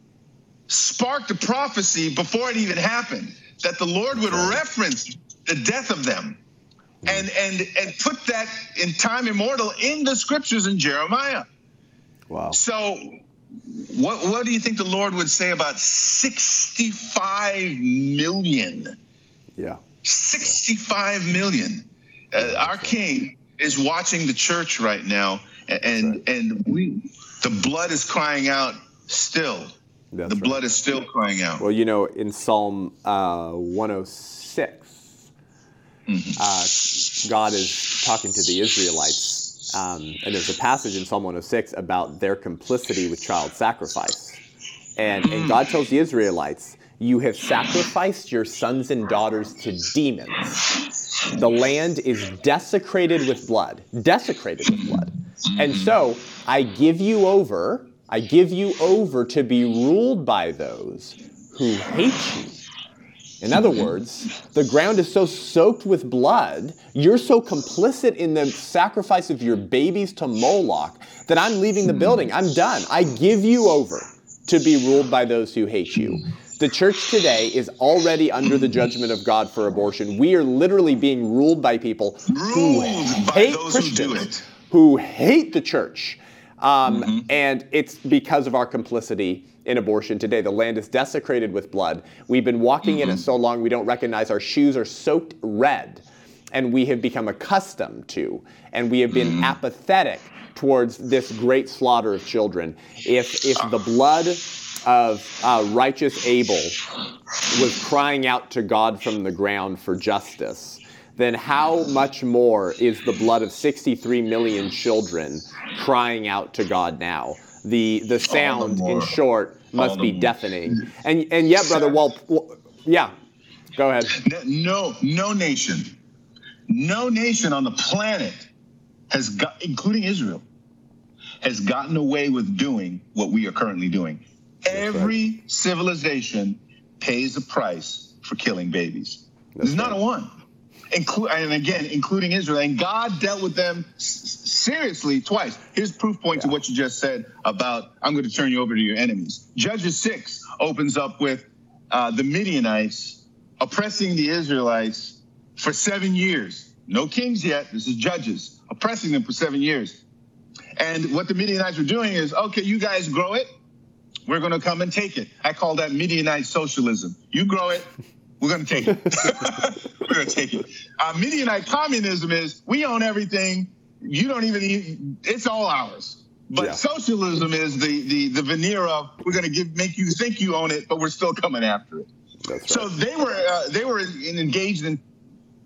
sparked a prophecy before it even happened that the Lord would reference the death of them and and and put that in time immortal in the scriptures in Jeremiah. Wow. So what what do you think the Lord would say about 65 million? Yeah. 65 million. Uh, our king is watching the church right now and right. and we the blood is crying out still that's the right. blood is still crying out. Well, you know, in Psalm uh, 106, mm-hmm. uh, God is talking to the Israelites. Um, and there's a passage in Psalm 106 about their complicity with child sacrifice. And, and mm. God tells the Israelites, You have sacrificed your sons and daughters to demons. The land is desecrated with blood. Desecrated with blood. And so I give you over I give you over to be ruled by those who hate you. In other words, the ground is so soaked with blood, you're so complicit in the sacrifice of your babies to Moloch that I'm leaving the building. I'm done. I give you over to be ruled by those who hate you. The church today is already under the judgment of God for abortion. We are literally being ruled by people who hate Christians, who, who hate the church um, mm-hmm. And it's because of our complicity in abortion today. The land is desecrated with blood. We've been walking mm-hmm. in it mm-hmm. so long we don't recognize our shoes are soaked red. And we have become accustomed to, and we have been mm-hmm. apathetic towards this great slaughter of children. If, if the blood of uh, righteous Abel was crying out to God from the ground for justice, then how much more is the blood of 63 million children crying out to God now? The the sound, in short, must be deafening. And and yet, brother, well, yeah, go ahead. No, no nation, no nation on the planet has got, including Israel, has gotten away with doing what we are currently doing. That's Every right. civilization pays a price for killing babies. That's There's right. not a one inclu- and again, including Israel. And God dealt with them s- seriously twice. Here's proof point yeah. to what you just said about I'm going to turn you over to your enemies. Judges 6 opens up with uh, the Midianites oppressing the Israelites for seven years. no kings yet. This is judges oppressing them for seven years. And what the Midianites were doing is, okay, you guys grow it. We're going to come and take it. I call that Midianite socialism. You grow it. We're going to take it. we're going to take it. Uh, Midianite communism is we own everything. You don't even, it's all ours. But yeah. socialism is the, the, the veneer of we're going to give make you think you own it, but we're still coming after it. Right. So they were uh, they were in, engaged in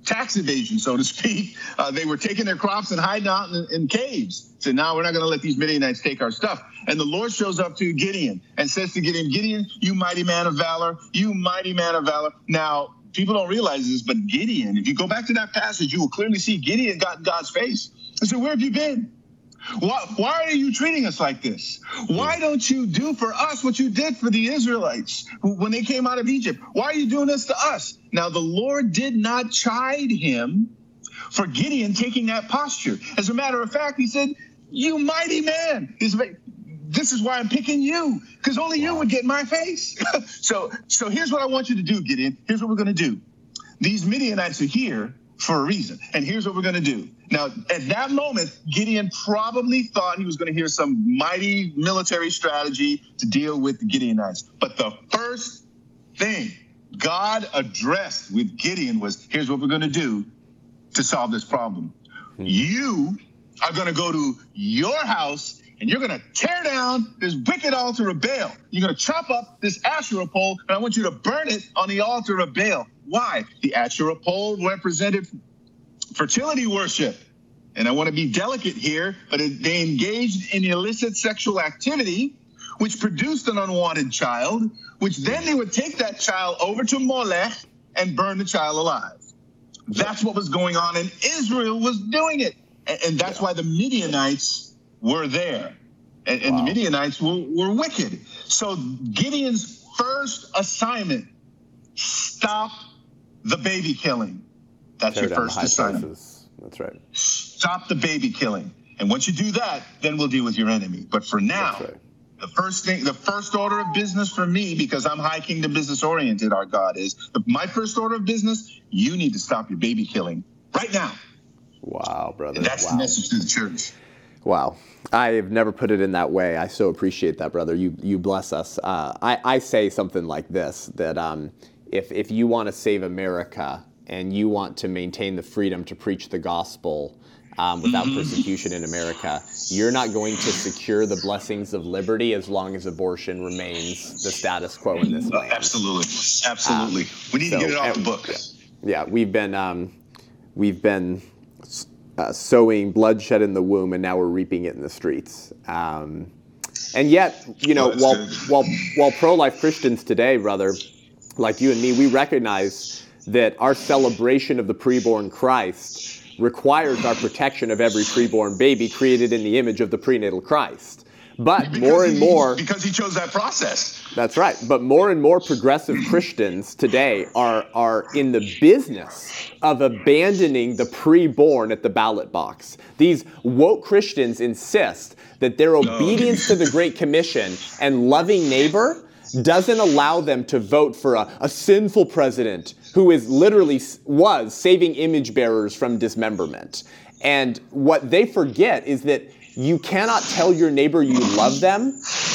tax evasion, so to speak. Uh, they were taking their crops and hiding out in, in caves. So now we're not going to let these Midianites take our stuff. And the Lord shows up to Gideon and says to Gideon, Gideon, you mighty man of valor, you mighty man of valor. Now, people don't realize this, but Gideon, if you go back to that passage, you will clearly see Gideon got in God's face. I said, Where have you been? Why, why are you treating us like this? Why don't you do for us what you did for the Israelites when they came out of Egypt? Why are you doing this to us? Now, the Lord did not chide him for Gideon taking that posture. As a matter of fact, he said, You mighty man. This is why I'm picking you, because only you would get my face. so, so here's what I want you to do, Gideon. Here's what we're going to do. These Midianites are here for a reason. And here's what we're going to do. Now, at that moment, Gideon probably thought he was going to hear some mighty military strategy to deal with the Gideonites. But the first thing God addressed with Gideon was here's what we're going to do to solve this problem. Hmm. You are going to go to your house and you're going to tear down this wicked altar of Baal. You're going to chop up this Asherah pole, and I want you to burn it on the altar of Baal. Why? The Asherah pole represented fertility worship. And I want to be delicate here, but they engaged in illicit sexual activity, which produced an unwanted child, which then they would take that child over to Molech and burn the child alive. That's what was going on, and Israel was doing it. And, that's why the Midianites were there. And, wow. the Midianites were, were wicked. So Gideon's first assignment stop the baby killing. That's Tear your first assignment. Places. That's right. Stop the baby killing. And once you do that, then we'll deal with your enemy. But for now, right. the first thing, the first order of business for me, because I'm high kingdom business oriented, our God is, my first order of business, you need to stop your baby killing right now. Wow, brother. And that's wow. the message to the church. Wow. I've never put it in that way. I so appreciate that, brother. You, you bless us. Uh, I, I say something like this that um, if, if you want to save America and you want to maintain the freedom to preach the gospel um, without persecution in America, you're not going to secure the blessings of liberty as long as abortion remains the status quo in this land. Absolutely. Absolutely. Um, we need so, to get it off the books. Yeah, we've been. Um, we've been uh, sowing bloodshed in the womb, and now we're reaping it in the streets. Um, and yet, you know, oh, while, while, while pro-life Christians today, brother, like you and me, we recognize that our celebration of the preborn Christ requires our protection of every preborn baby created in the image of the prenatal Christ. But because more and he, more. Because he chose that process. That's right. But more and more progressive Christians today are, are in the business of abandoning the preborn at the ballot box. These woke Christians insist that their obedience to the Great Commission and loving neighbor doesn't allow them to vote for a, a sinful president who is literally was saving image bearers from dismemberment. And what they forget is that you cannot tell your neighbor you love them,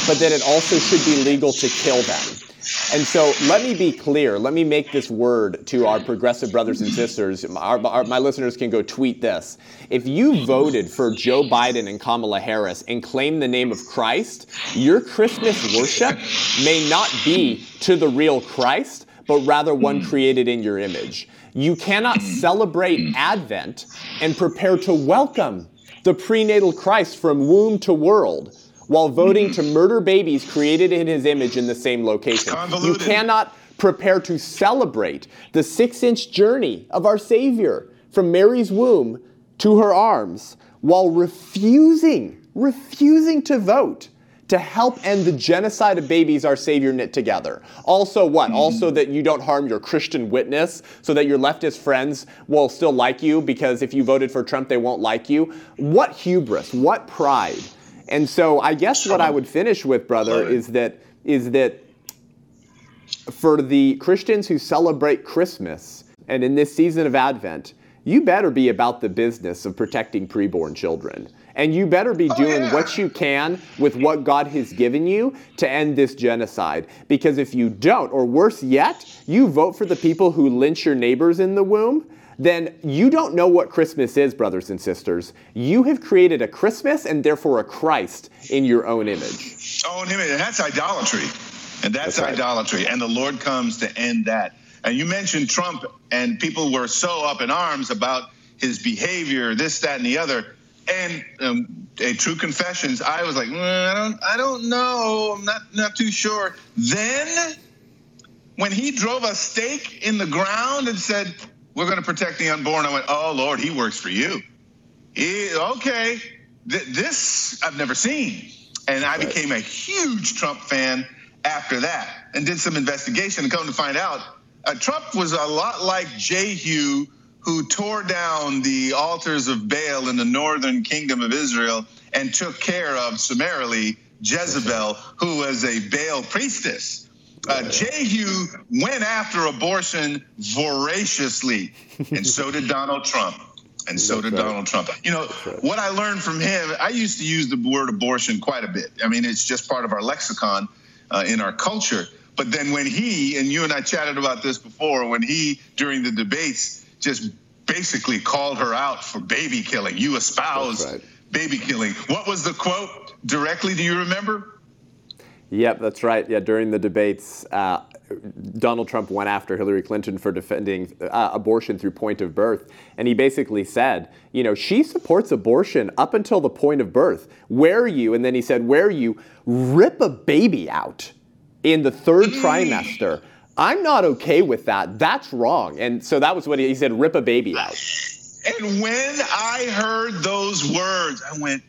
but that it also should be legal to kill them. And so let me be clear. Let me make this word to our progressive brothers and sisters. Our, our, my listeners can go tweet this. If you voted for Joe Biden and Kamala Harris and claim the name of Christ, your Christmas worship may not be to the real Christ, but rather one hmm. created in your image. You cannot hmm. celebrate hmm. Advent and prepare to welcome the prenatal Christ from womb to world while voting to murder babies created in his image in the same location. You cannot prepare to celebrate the six inch journey of our Savior from Mary's womb to her arms while refusing, refusing to vote to help end the genocide of babies our Savior knit together. Also, what? Mm-hmm. Also, that you don't harm your Christian witness so that your leftist friends will still like you because if you voted for Trump, they won't like you. What hubris, what pride. And so I guess what I would finish with, brother, is that is that for the Christians who celebrate Christmas and in this season of Advent, you better be about the business of protecting preborn children. And you better be Oh, doing yeah. what you can with what God has given you to end this genocide. Because if you don't, or worse yet, you vote for the people who lynch your neighbors in the womb, then you don't know what Christmas is, brothers and sisters. You have created a Christmas and therefore a Christ in your own image. own him, and that's idolatry. And that's, That's right. idolatry. And the Lord comes to end that. And you mentioned Trump, and people were so up in arms about his behavior, this, that, and the other. And um, a true confessions, I was like, "Mm, I don't, I don't know, I'm not, not too sure. Then, when he drove a stake in the ground and said, "We're going to protect the unborn," I went, "Oh Lord, he works for you." He, okay, Th- this I've never seen, and I became a huge Trump fan after that, and did some investigation. And come to find out, uh, Trump was a lot like Jehu, who tore down the altars of Baal in the northern kingdom of Israel and took care of summarily Jezebel, who was a Baal priestess. Uh, Jehu went after abortion voraciously, and so did Donald Trump. And so did. Donald Trump. You know, what I learned from him, I used to use the word abortion quite a bit. I mean, it's just part of our lexicon uh, in our culture. But then when he, and you and I chatted about this before, when he, during the debates, just basically called her out for baby killing, you espouse right. baby killing. What was the quote directly? Do you remember? Yep, that's right. Yeah, during the debates, uh, Donald Trump went after Hillary Clinton for defending uh, abortion through point of birth. And he basically said, you know, she supports abortion up until the point of birth. Where are you, and then he said, where are you rip a baby out in the third trimester. I'm not okay with that. That's wrong. And so that was what he, he said, rip a baby out. And when I heard those words, I went,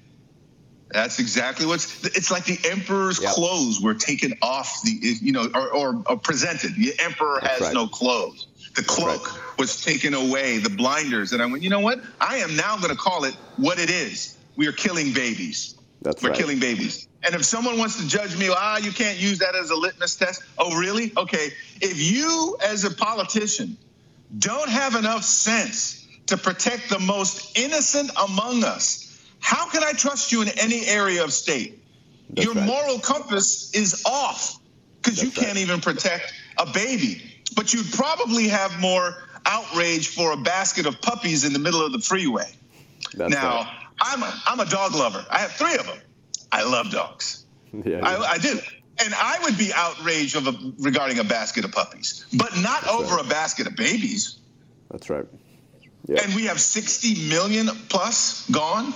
that's exactly what's. It's like the emperor's Yep. clothes were taken off the, you know, or, or, or presented. The emperor That's has right. no clothes. The cloak was taken away. The blinders, and I went, you know what? I am now going to call it what it is. We are killing babies. That's We're right. killing babies. And if someone wants to judge me, ah, you can't use that as a litmus test. Oh, really? Okay. If you, as a politician, don't have enough sense to protect the most innocent among us, how can I trust you in any area of state? That's Your right. moral compass is off because you can't even protect a baby. But you'd probably have more outrage for a basket of puppies in the middle of the freeway. That's now, right. I'm a, I'm a dog lover. I have three of them. I love dogs. Yeah, I, I do. And I would be outraged of a, regarding a basket of puppies, but not over right. a basket of babies. that's right. Yeah. And we have 60 million plus gone.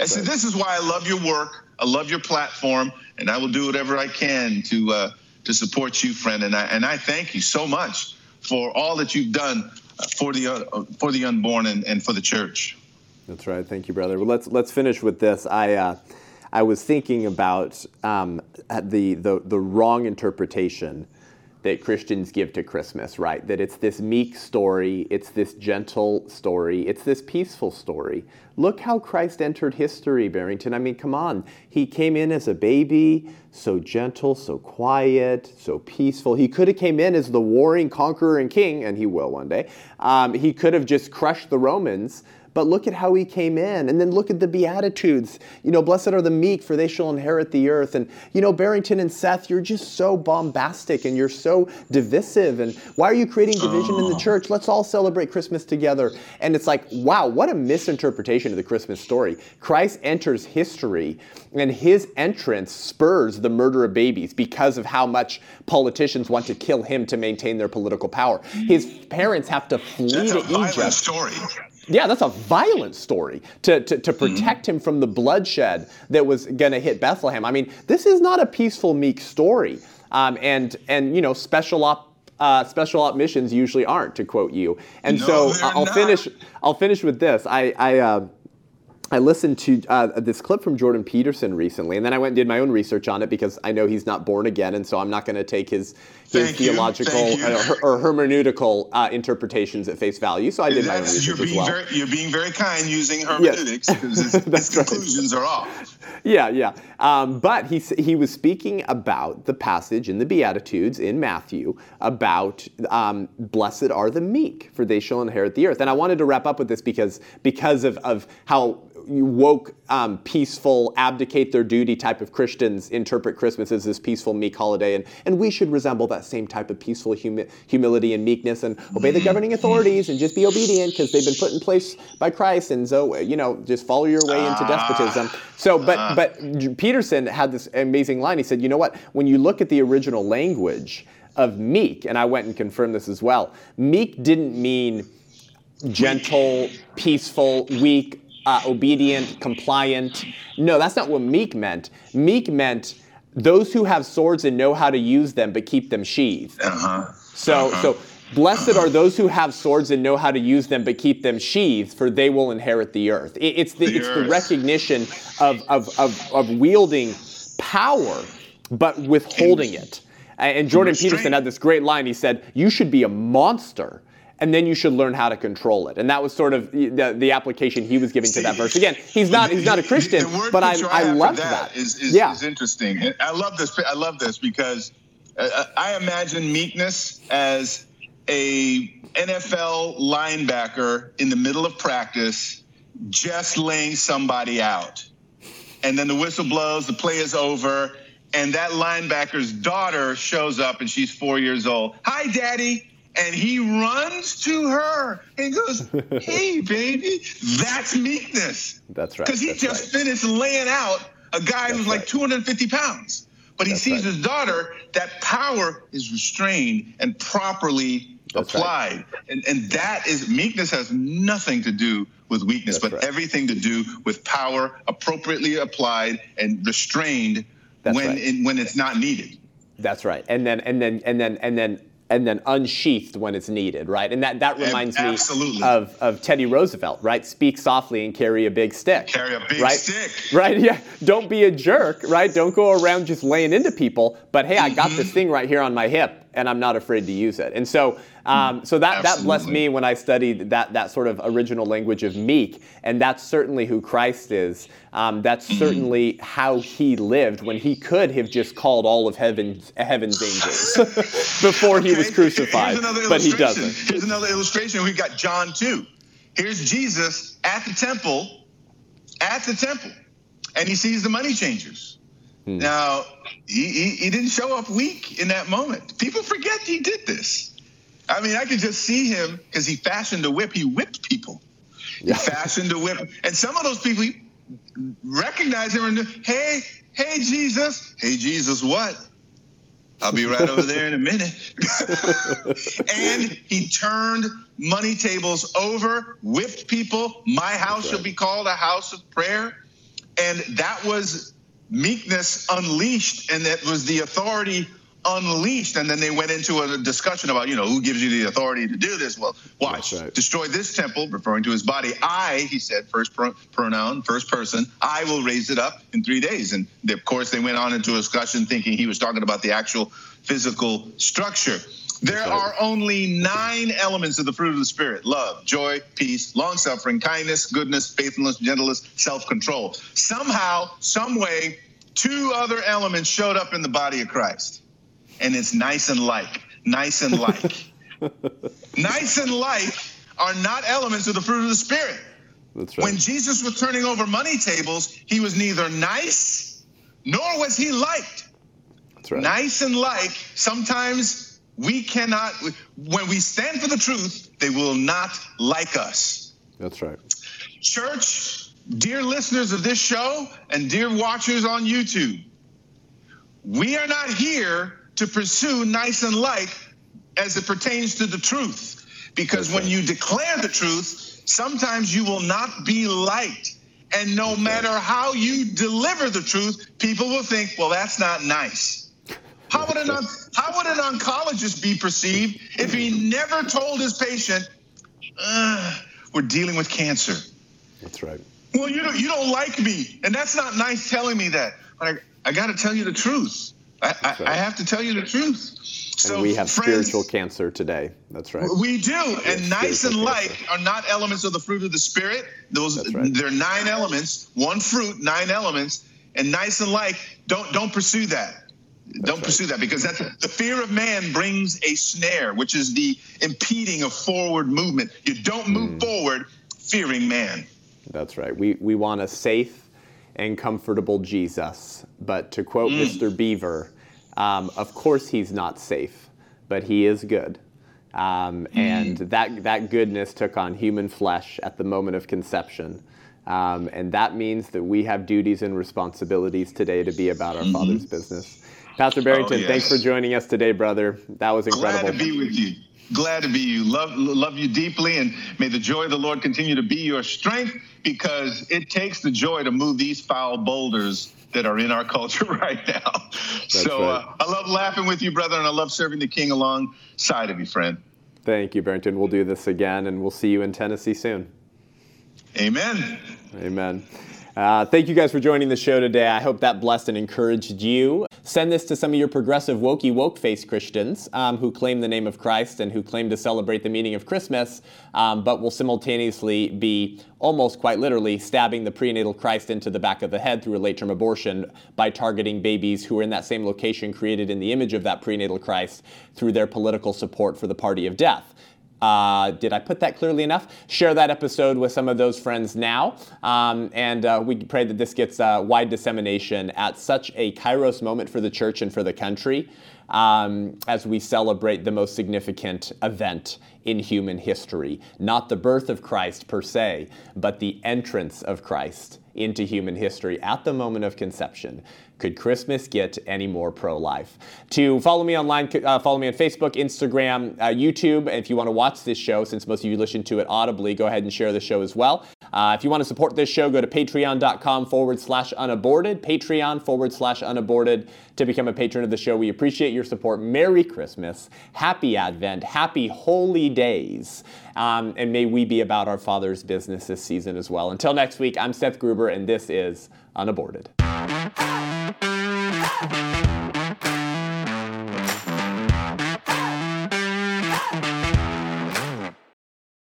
I said, right. this is why I love your work. I love your platform, and I will do whatever I can to uh, to support you, friend. And I and I thank you so much for all that you've done for the uh, for the unborn and, and for the church. That's right. Thank you, brother. Well, let's let's finish with this. I uh, I was thinking about um, the, the the wrong interpretation that Christians give to Christmas. Right? That it's this meek story, it's this gentle story, it's this peaceful story. Look how Christ entered history, Barrington. I mean, come on. He came in as a baby, so gentle, so quiet, so peaceful. He could have came in as the warring conqueror and king, and he will one day. Um, he could have just crushed the Romans. But look at how he came in. And then look at the Beatitudes. You know, blessed are the meek, for they shall inherit the earth. And, you know, Barrington and Seth, you're just so bombastic and you're so divisive. And why are you creating division in the oh. church? Let's all celebrate Christmas together. And it's like, wow, what a misinterpretation of the Christmas story. Christ enters history, and his entrance spurs the murder of babies because of how much politicians want to kill him to maintain their political power. His parents have to flee That's to Egypt. story. Yeah, that's a violent story to, to, to protect him from the bloodshed that was going to hit Bethlehem. I mean, this is not a peaceful, meek story. Um, and, and, you know, special op, uh, special op missions usually aren't, to quote you. And No, so I'll not. finish. I'll finish with this. I, I, uh, I listened to uh, this clip from Jordan Peterson recently, and then I went and did my own research on it because I know he's not born again, and so I'm not going to take his his Thank theological you. uh, or hermeneutical uh, interpretations at face value. So I did my own research as being well. very you're being very kind using hermeneutics because his, his That's right. conclusions are off. Yeah, yeah. Um, but he, he was speaking about the passage in the Beatitudes in Matthew about um, blessed are the meek, for they shall inherit the earth. And I wanted to wrap up with this because, because of, of how woke, um, peaceful, abdicate their duty type of Christians interpret Christmas as this peaceful, meek holiday. And, and we should resemble that same type of peaceful humi- humility and meekness and obey the governing authorities and just be obedient because they've been put in place by Christ. And so, you know, just follow your way into despotism. So, but but Peterson had this amazing line. He said, "You know what? When you look at the original language of meek, and I went and confirmed this as well. Meek didn't mean gentle, peaceful, weak, uh, obedient, compliant. No, that's not what meek meant. Meek meant those who have swords and know how to use them, but keep them sheathed. Uh-huh. So, so blessed are those who have swords and know how to use them, but keep them sheathed, for they will inherit the earth. It- it's the, The it's the recognition of, of, of, of wielding power, but withholding it. And Jordan Peterson had this great line. He said, "You should be a monster." And then you should learn how to control it, and that was sort of the, the application he was giving to that verse. Again, he's not he's not a Christian, but I I loved that that. is, is, yeah, is interesting. And I love this. I love this because uh, I imagine meekness as a NFL linebacker in the middle of practice, just laying somebody out, and then the whistle blows, the play is over, and that linebacker's daughter shows up, and she's four years old. Hi, daddy. And he runs to her and goes, Hey, baby, that's meekness. that's right. Because he just right. finished laying out a guy who's That's like right. 250 pounds. But he That's sees right. his daughter, that power is restrained and properly That's applied. And, and that is meekness has nothing to do with weakness, but everything to do with power appropriately applied and restrained when it, when it's not needed. That's right. And then and then and then and then and then unsheathed when it's needed, right? And that that reminds absolutely. me of of Teddy Roosevelt, right? Speak softly and carry a big stick. Carry a big right? stick. Right? Yeah. Don't be a jerk, right? Don't go around just laying into people. But hey, I got Mm-hmm. this thing right here on my hip, and I'm not afraid to use it. And so, um, so that that blessed me when I studied that that sort of original language of meek, and that's certainly who Christ is. Um, that's Mm-hmm. certainly how he lived when he could have just called all of heaven's heaven's angels before he was crucified, but he doesn't. Here's another illustration. We've got John 2. Here's Jesus at the temple, at the temple, and he sees the money changers. Hmm. Now, he, he, he didn't show up weak in that moment. People forget he did this. I mean, I could just see him because he fashioned a whip. He whipped people. Yeah. He fashioned a whip. And some of those people recognize him and, said, hey, hey, Jesus. Hey, Jesus, what? I'll be right over there in a minute. and he turned money tables over, whipped people. My house shall be called a house of prayer. And that was meekness unleashed, and that was the authority unleashed. And then they went into a discussion about, you know, who gives you the authority to do this? Well, watch, right. destroy this temple, referring to his body. I, he said, first pro- pronoun, first person, I will raise it up in three days. And they- of course, they went on into a discussion thinking he was talking about the actual physical structure. There are only nine elements of the fruit of the Spirit love, joy, peace, long suffering, kindness, goodness, faithfulness, gentleness, self control. Somehow, some way, two other elements showed up in the body of Christ. And it's nice and like, nice and like. nice and like are not elements of the fruit of the Spirit. That's right. When Jesus was turning over money tables, he was neither nice nor was he liked That's right. nice and like, sometimes we cannot, when we stand for the truth, they will not like us. That's right. Church, dear listeners of this show and dear watchers on YouTube, we are not here to pursue nice and like as it pertains to the truth. Because That's when right. you declare the truth, sometimes you will not be liked. And no matter how you deliver the truth, people will think, well, that's not nice. How would, an, how would an oncologist be perceived if he never told his patient, we're dealing with cancer? That's right. Well, you don't, you don't like me, and that's not nice telling me that. But I, I got to tell you the truth. I, right. I, I, have to tell you the truth. So and we have friends, spiritual cancer today. That's right. We do. And nice and like are not elements of the fruit of the spirit. Those right. they're nine elements, one fruit, nine elements. And nice and like, don't don't pursue that. That's don't right. pursue that because that's the fear of man brings a snare, which is the impeding of forward movement. You don't move mm. forward fearing man. That's right. We we want a safe and comfortable Jesus. But to quote mm. Mr. Beaver, um, of course he's not safe, but he is good. Um, mm. and that, that goodness took on human flesh at the moment of conception. Um, and that means that we have duties and responsibilities today to be about our mm-hmm. Father's business. Pastor Barrington, oh, yes. thanks for joining us today, brother. That was incredible. Glad to be with you. Glad to be you. Love, love you deeply, and may the joy of the Lord continue to be your strength because it takes the joy to move these foul boulders that are in our culture right now. That's so right. uh, I love laughing with you, brother, and I love serving the King alongside of you, friend. Thank you, Barrington. We'll do this again, and we'll see you in Tennessee soon. Amen. Amen. Uh, thank you guys for joining the show today. I hope that blessed and encouraged you. Send this to some of your progressive, wokey, woke face Christians um, who claim the name of Christ and who claim to celebrate the meaning of Christmas, um, but will simultaneously be almost quite literally stabbing the prenatal Christ into the back of the head through a late term abortion by targeting babies who are in that same location created in the image of that prenatal Christ through their political support for the party of death. Uh, did I put that clearly enough? Share that episode with some of those friends now. Um, and uh, we pray that this gets uh, wide dissemination at such a kairos moment for the church and for the country um, as we celebrate the most significant event in human history. Not the birth of Christ per se, but the entrance of Christ into human history at the moment of conception. Could Christmas get any more pro life? To follow me online, uh, follow me on Facebook, Instagram, uh, YouTube. If you want to watch this show, since most of you listen to it audibly, go ahead and share the show as well. Uh, if you want to support this show, go to patreon.com forward slash unaborted, patreon forward slash unaborted to become a patron of the show. We appreciate your support. Merry Christmas, Happy Advent, Happy Holy Days, um, and may we be about our Father's business this season as well. Until next week, I'm Seth Gruber, and this is Unaborted.